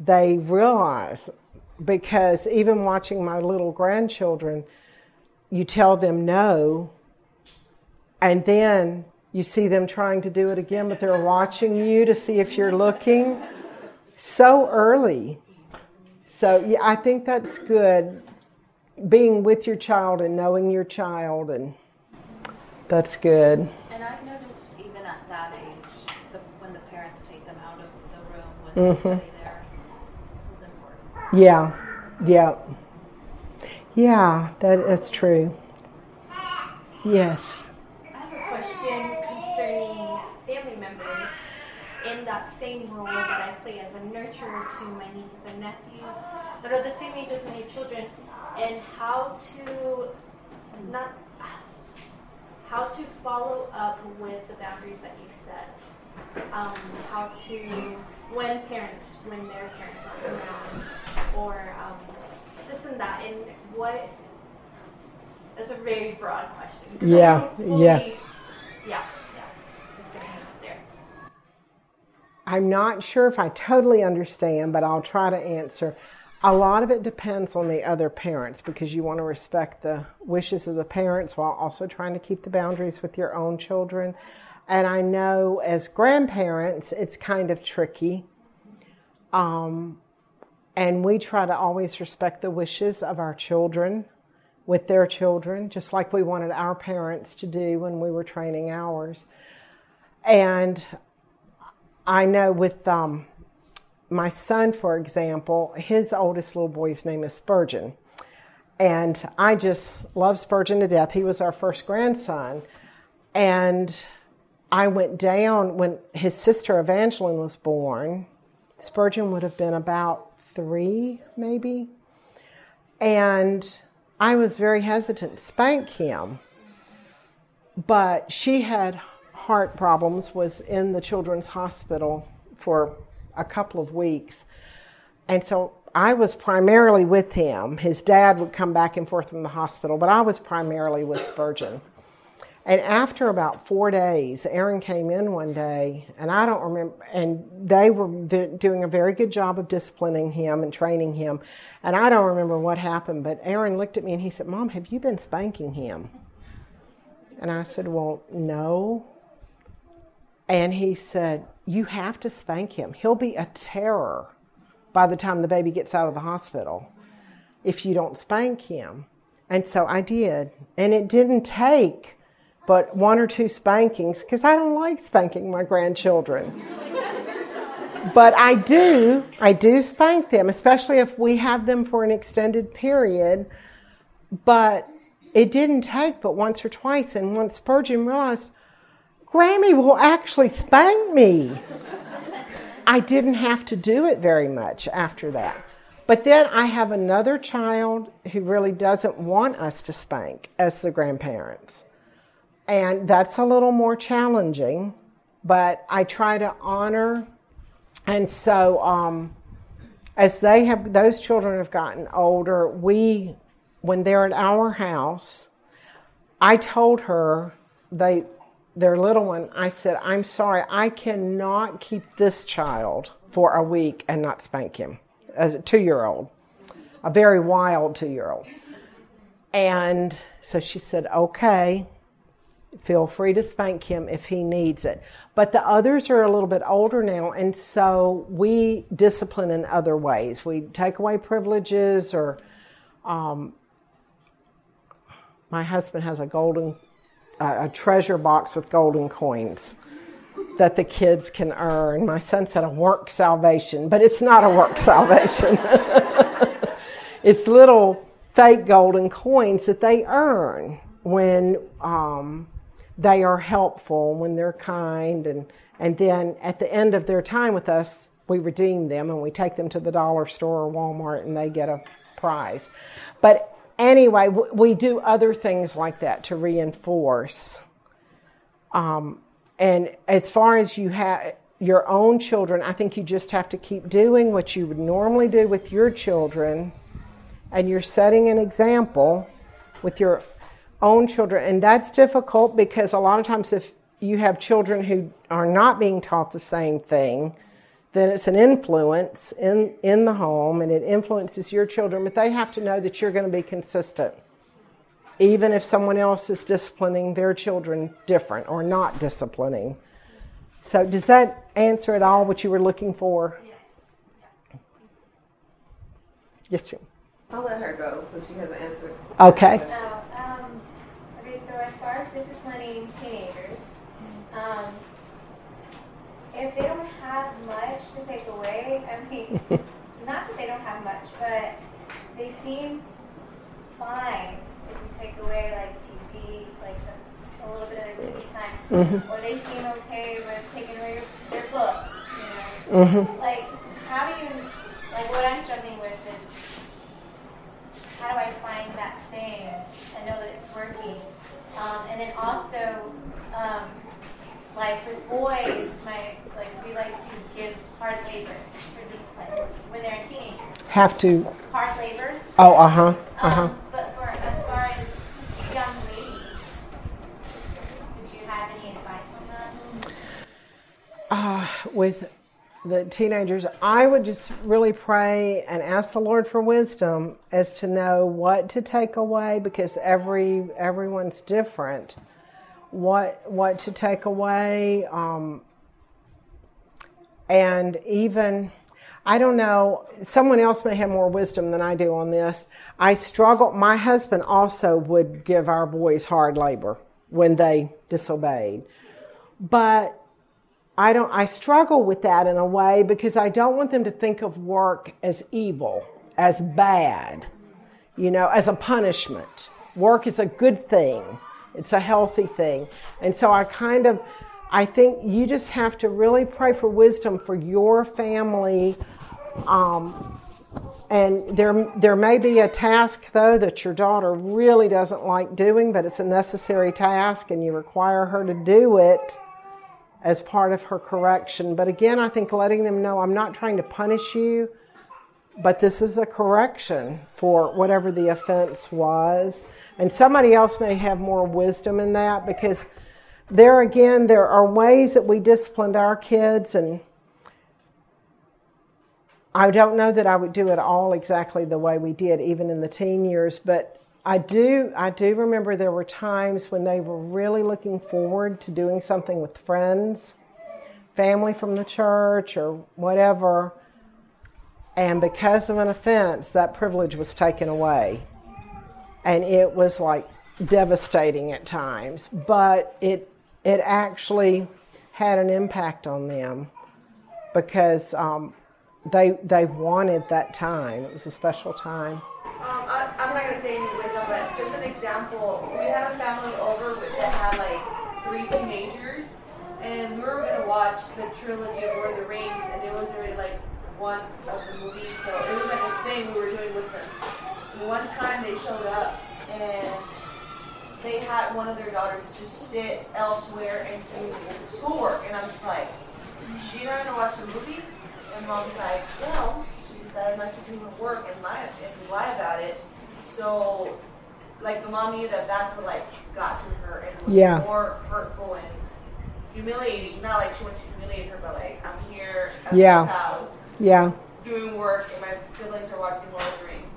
S1: they realize. Because even watching my little grandchildren, you tell them no, and then you see them trying to do it again, but they're watching you to see if you're looking so early. So yeah, I think that's good being with your child and knowing your child and that's good
S6: And I've noticed even at that age, the,
S4: when the parents take them out of the room with mm-hmm.
S3: everybody there is important.
S1: Yeah, yeah, yeah. That that's true. Yes.
S7: I have a question concerning family members in that same role that I play as a nurturer to my nieces and nephews that are the same age as my children, and how to not how to follow up with the boundaries that you set. Um, how to when parents when their parents aren't around, or um, this and that, and what. That's a very broad question
S1: Yeah, yeah.
S7: yeah, yeah. Just gonna hang it there.
S1: I'm not sure if I totally understand, but I'll try to answer. A lot of it depends on the other parents because you want to respect the wishes of the parents while also trying to keep the boundaries with your own children. And I know as grandparents, it's kind of tricky. Um, and we try to always respect the wishes of our children with their children, just like we wanted our parents to do when we were training ours. And I know with um, my son, for example, his oldest little boy's name is Spurgeon. And I just love Spurgeon to death. He was our first grandson. And I went down when his sister Evangeline was born. Spurgeon would have been about three, maybe. And I was very hesitant to spank him. But she had heart problems, was in the children's hospital for a couple of weeks. And so I was primarily with him. His dad would come back and forth from the hospital, but I was primarily with Spurgeon. And after about four days, Aaron came in one day, and I don't remember, and they were doing a very good job of disciplining him and training him. And I don't remember what happened, but Aaron looked at me and he said, Mom, have you been spanking him? And I said, Well, no. And he said, You have to spank him. He'll be a terror by the time the baby gets out of the hospital if you don't spank him. And so I did. And it didn't take but one or two spankings because I don't like spanking my grandchildren. but I do, I do spank them, especially if we have them for an extended period. But it didn't take but once or twice. And once Spurgeon realized, Grammy will actually spank me. I didn't have to do it very much after that. But then I have another child who really doesn't want us to spank as the grandparents. And that's a little more challenging, but I try to honor. And so, um, as they have, those children have gotten older, we, when they're at our house, I told her, they, their little one, I said, I'm sorry, I cannot keep this child for a week and not spank him as a two year old, a very wild two year old. And so she said, okay, feel free to spank him if he needs it. But the others are a little bit older now, and so we discipline in other ways. We take away privileges, or um, my husband has a golden, a treasure box with golden coins that the kids can earn. My son said a work salvation, but it's not a work salvation. it's little fake golden coins that they earn when um, they are helpful, when they're kind, and, and then at the end of their time with us, we redeem them and we take them to the dollar store or Walmart and they get a prize. But anyway, we do other things like that to reinforce. Um, and as far as you have your own children, I think you just have to keep doing what you would normally do with your children, and you're setting an example with your own children. And that's difficult because a lot of times, if you have children who are not being taught the same thing, then it's an influence in, in the home and it influences your children, but they have to know that you're going to be consistent. Even if someone else is disciplining their children different or not disciplining. So, does that answer at all what you were looking for?
S2: Yes.
S1: Yes, Jim.
S2: I'll let her go so she has an answer.
S1: Okay.
S7: Now, um, okay, so as far as disciplining teenagers, um, if they don't have much to take away, family, not that they don't have much, but they seem fine if you take away like TV, like some, a little bit of their TV time,
S1: Mm-hmm.
S7: or they seem okay with taking away their books. You know,
S1: Mm-hmm.
S7: like how do you like what I'm struggling with is how do I find that thing and know that it's working, um, and then also. Um, like with boys, my like we like to give hard labor for discipline when they're teenagers.
S1: Have to.
S7: Hard labor.
S1: Oh, uh huh. Uh huh.
S7: Um, but for as far as young ladies, would you have any advice on that?
S1: uh, with the teenagers, I would just really pray and ask the Lord for wisdom as to know what to take away because every everyone's different. What what to take away, um, and even I don't know. Someone else may have more wisdom than I do on this. I struggle. My husband also would give our boys hard labor when they disobeyed, but I don't I struggle with that in a way because I don't want them to think of work as evil, as bad, you know, as a punishment. Work is a good thing. It's a healthy thing. And so I kind of I think you just have to really pray for wisdom for your family. Um, and there, there may be a task, though, that your daughter really doesn't like doing, but it's a necessary task, and you require her to do it as part of her correction. But again, I think letting them know I'm not trying to punish you, but this is a correction for whatever the offense was. And somebody else may have more wisdom in that because there again, there are ways that we disciplined our kids, and I don't know that I would do it all exactly the way we did, even in the teen years, but I do I do remember there were times when they were really looking forward to doing something with friends, family from the church or whatever. And because of an offense, that privilege was taken away. And it was like devastating at times, but it it actually had an impact on them because um, they they wanted that time. It was a special time.
S3: Um, I, I'm not gonna say any wisdom, but just an example. We had a family over that had like three teenagers, and we were gonna watch the trilogy of Lord of the Rings, and it was already like one of the movies, so it was like a thing we were doing with them. One time they showed up, and they had one of their daughters just sit elsewhere and do schoolwork, and I'm just like, she not gonna watch a movie? And mom's like, well, she decided not to do her work and lie and lie about it. So, like the mom knew that that's what like got to her and was
S1: Yeah.
S3: more hurtful and humiliating. Not like she wants to humiliate her, but like I'm here at
S1: Yeah.
S3: this house
S1: Yeah.
S3: doing work and my siblings are watching Lord of the Rings.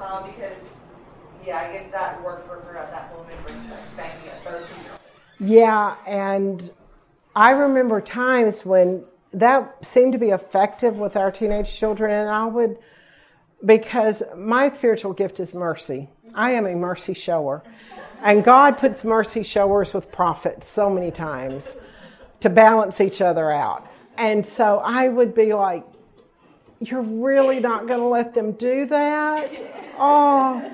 S3: Um, because yeah, I guess that worked for her at that moment like spanking a 13 year old.
S1: Yeah, and I remember times when that seemed to be effective with our teenage children, and I would, because my spiritual gift is mercy. I am a mercy shower. And God puts mercy showers with prophets so many times to balance each other out. And so I would be like, You're really not going to let them do that? Oh,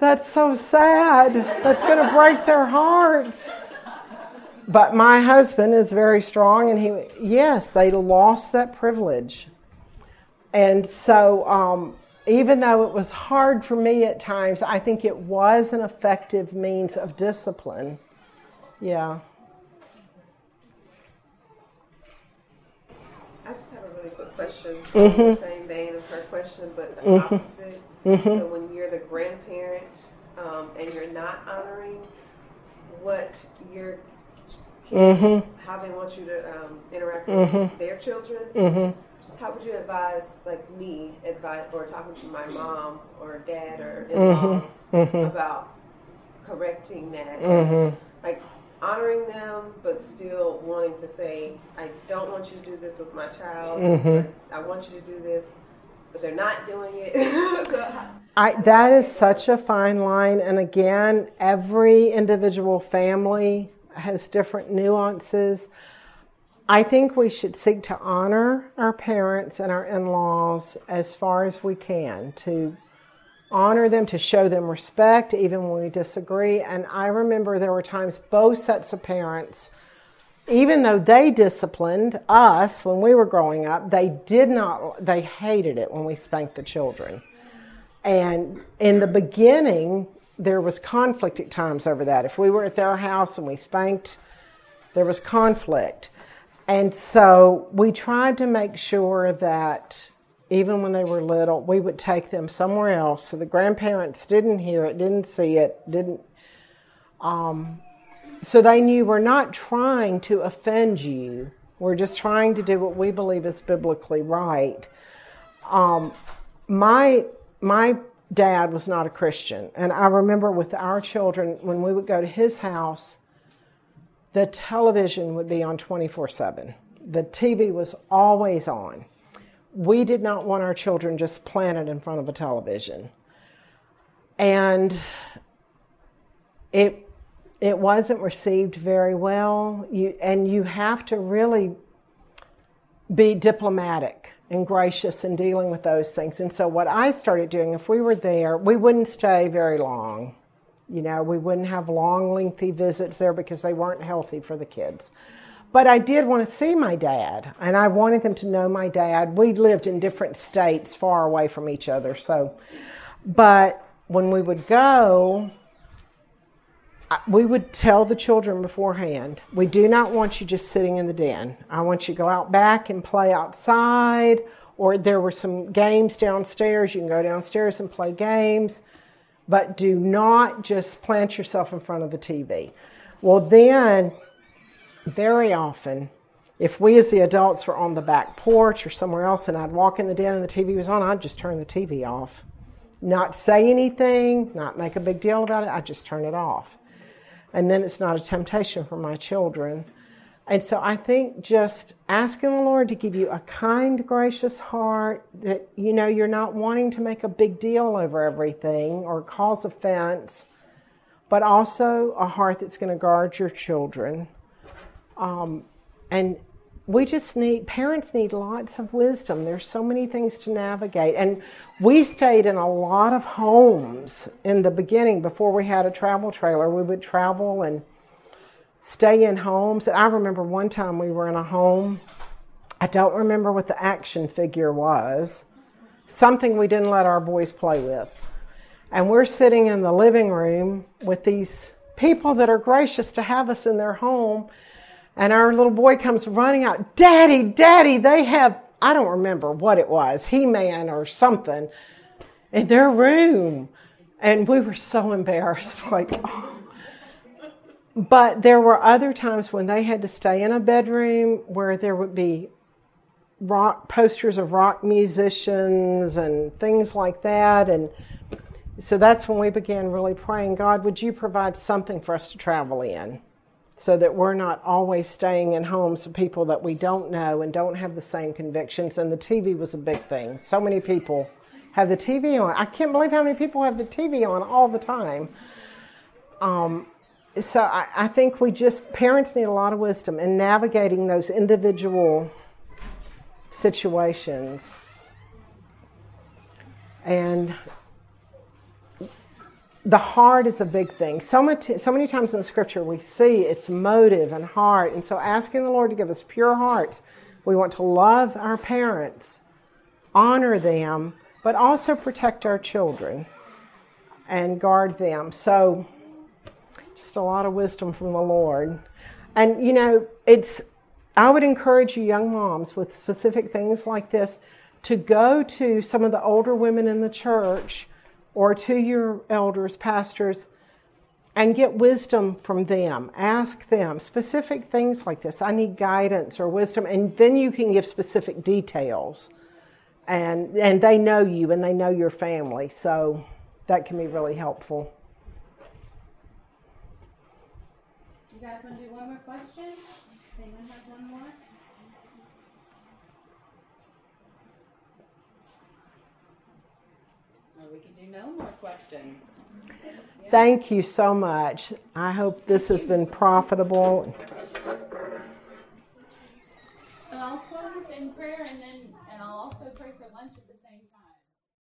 S1: that's so sad. That's going to break their hearts. But my husband is very strong, and he, yes, they lost that privilege. And so, um, even though it was hard for me at times, I think it was an effective means of discipline. Yeah.
S2: I just have a really quick question.
S1: Mm-hmm.
S2: In the same vein of her question, but the opposite.
S1: Mm-hmm.
S2: So when you're the grandparent um, and you're not honoring what your kids,
S1: Mm-hmm.
S2: how they want you to um, interact with their children,
S1: Mm-hmm.
S2: how would you advise, like me, advise or talking to my mom or dad or
S1: Mm-hmm.
S2: in-laws about correcting that?
S1: Mm-hmm.
S2: like honoring them, but still wanting to say, I don't want you to do this with my child.
S1: Mhm.
S2: I want you to do this, but they're not doing it. so,
S1: I, that is such a fine line. And again, every individual family has different nuances. I think we should seek to honor our parents and our in laws as far as we can, to honor them, to show them respect, even when we disagree. And I remember there were times both sets of parents, even though they disciplined us when we were growing up, they did not, they hated it when we spanked the children. And in the beginning, there was conflict at times over that. If we were at their house and we spanked, there was conflict. And so we tried to make sure that even when they were little, we would take them somewhere else so the grandparents didn't hear it, didn't see it, didn't. Um, so they knew we're not trying to offend you. We're just trying to do what we believe is biblically right. Um, my my dad was not a Christian, and I remember with our children when we would go to his house the television would be on 24 7. The TV was always on. We did not want our children just planted in front of a television. And it, it wasn't received very well. You, and you have to really be diplomatic and gracious in dealing with those things. And so, what I started doing, if we were there, we wouldn't stay very long you know, we wouldn't have long, lengthy visits there because they weren't healthy for the kids. But I did want to see my dad, and I wanted them to know my dad. We lived in different states far away from each other, so. But when we would go, we would tell the children beforehand, we do not want you just sitting in the den. I want you to go out back and play outside, or there were some games downstairs. You can go downstairs and play games but do not just plant yourself in front of the TV. Well, then, very often, if we as the adults were on the back porch or somewhere else and I'd walk in the den and the TV was on, I'd just turn the TV off. Not say anything, not make a big deal about it, I'd just turn it off. And then it's not a temptation for my children and so I think just asking the Lord to give you a kind, gracious heart that you know you're not wanting to make a big deal over everything or cause offense, but also a heart that's going to guard your children. Um, and we just need parents need lots of wisdom there's so many things to navigate and we stayed in a lot of homes in the beginning before we had a travel trailer we would travel and stay in homes. I remember one time we were in a home. I don't remember what the action figure was, something we didn't let our boys play with. And we're sitting in the living room with these people that are gracious to have us in their home. And our little boy comes running out, Daddy, Daddy, they have, I don't remember what it was, He Man or something, in their room. And we were so embarrassed, like, oh. But there were other times when they had to stay in a bedroom where there would be rock posters of rock musicians and things like that. And so that's when we began really praying God, would you provide something for us to travel in? So that we're not always staying in homes of people that we don't know and don't have the same convictions. And the TV was a big thing. So many people have the TV on. I can't believe how many people have the TV on all the time. Um, so I, I, think we just parents need a lot of wisdom in navigating those individual situations and the heart is a big thing. So much so many times in scripture we see it's motive and heart. And so asking the lord to give us pure hearts we want to love our parents honor them but also protect our children and guard them. So just a lot of wisdom from the Lord. And, you know, it's, I would encourage you, young moms, with specific things like this, to go to some of the older women in the church or to your elders, pastors, and get wisdom from them. Ask them specific things like this. I need guidance or wisdom, and then you can give specific details. And, and they know you and they know your family, so that can be really helpful.
S10: You guys want to do
S1: Thank you so much. I hope this has been profitable. So I'll close this in prayer and then.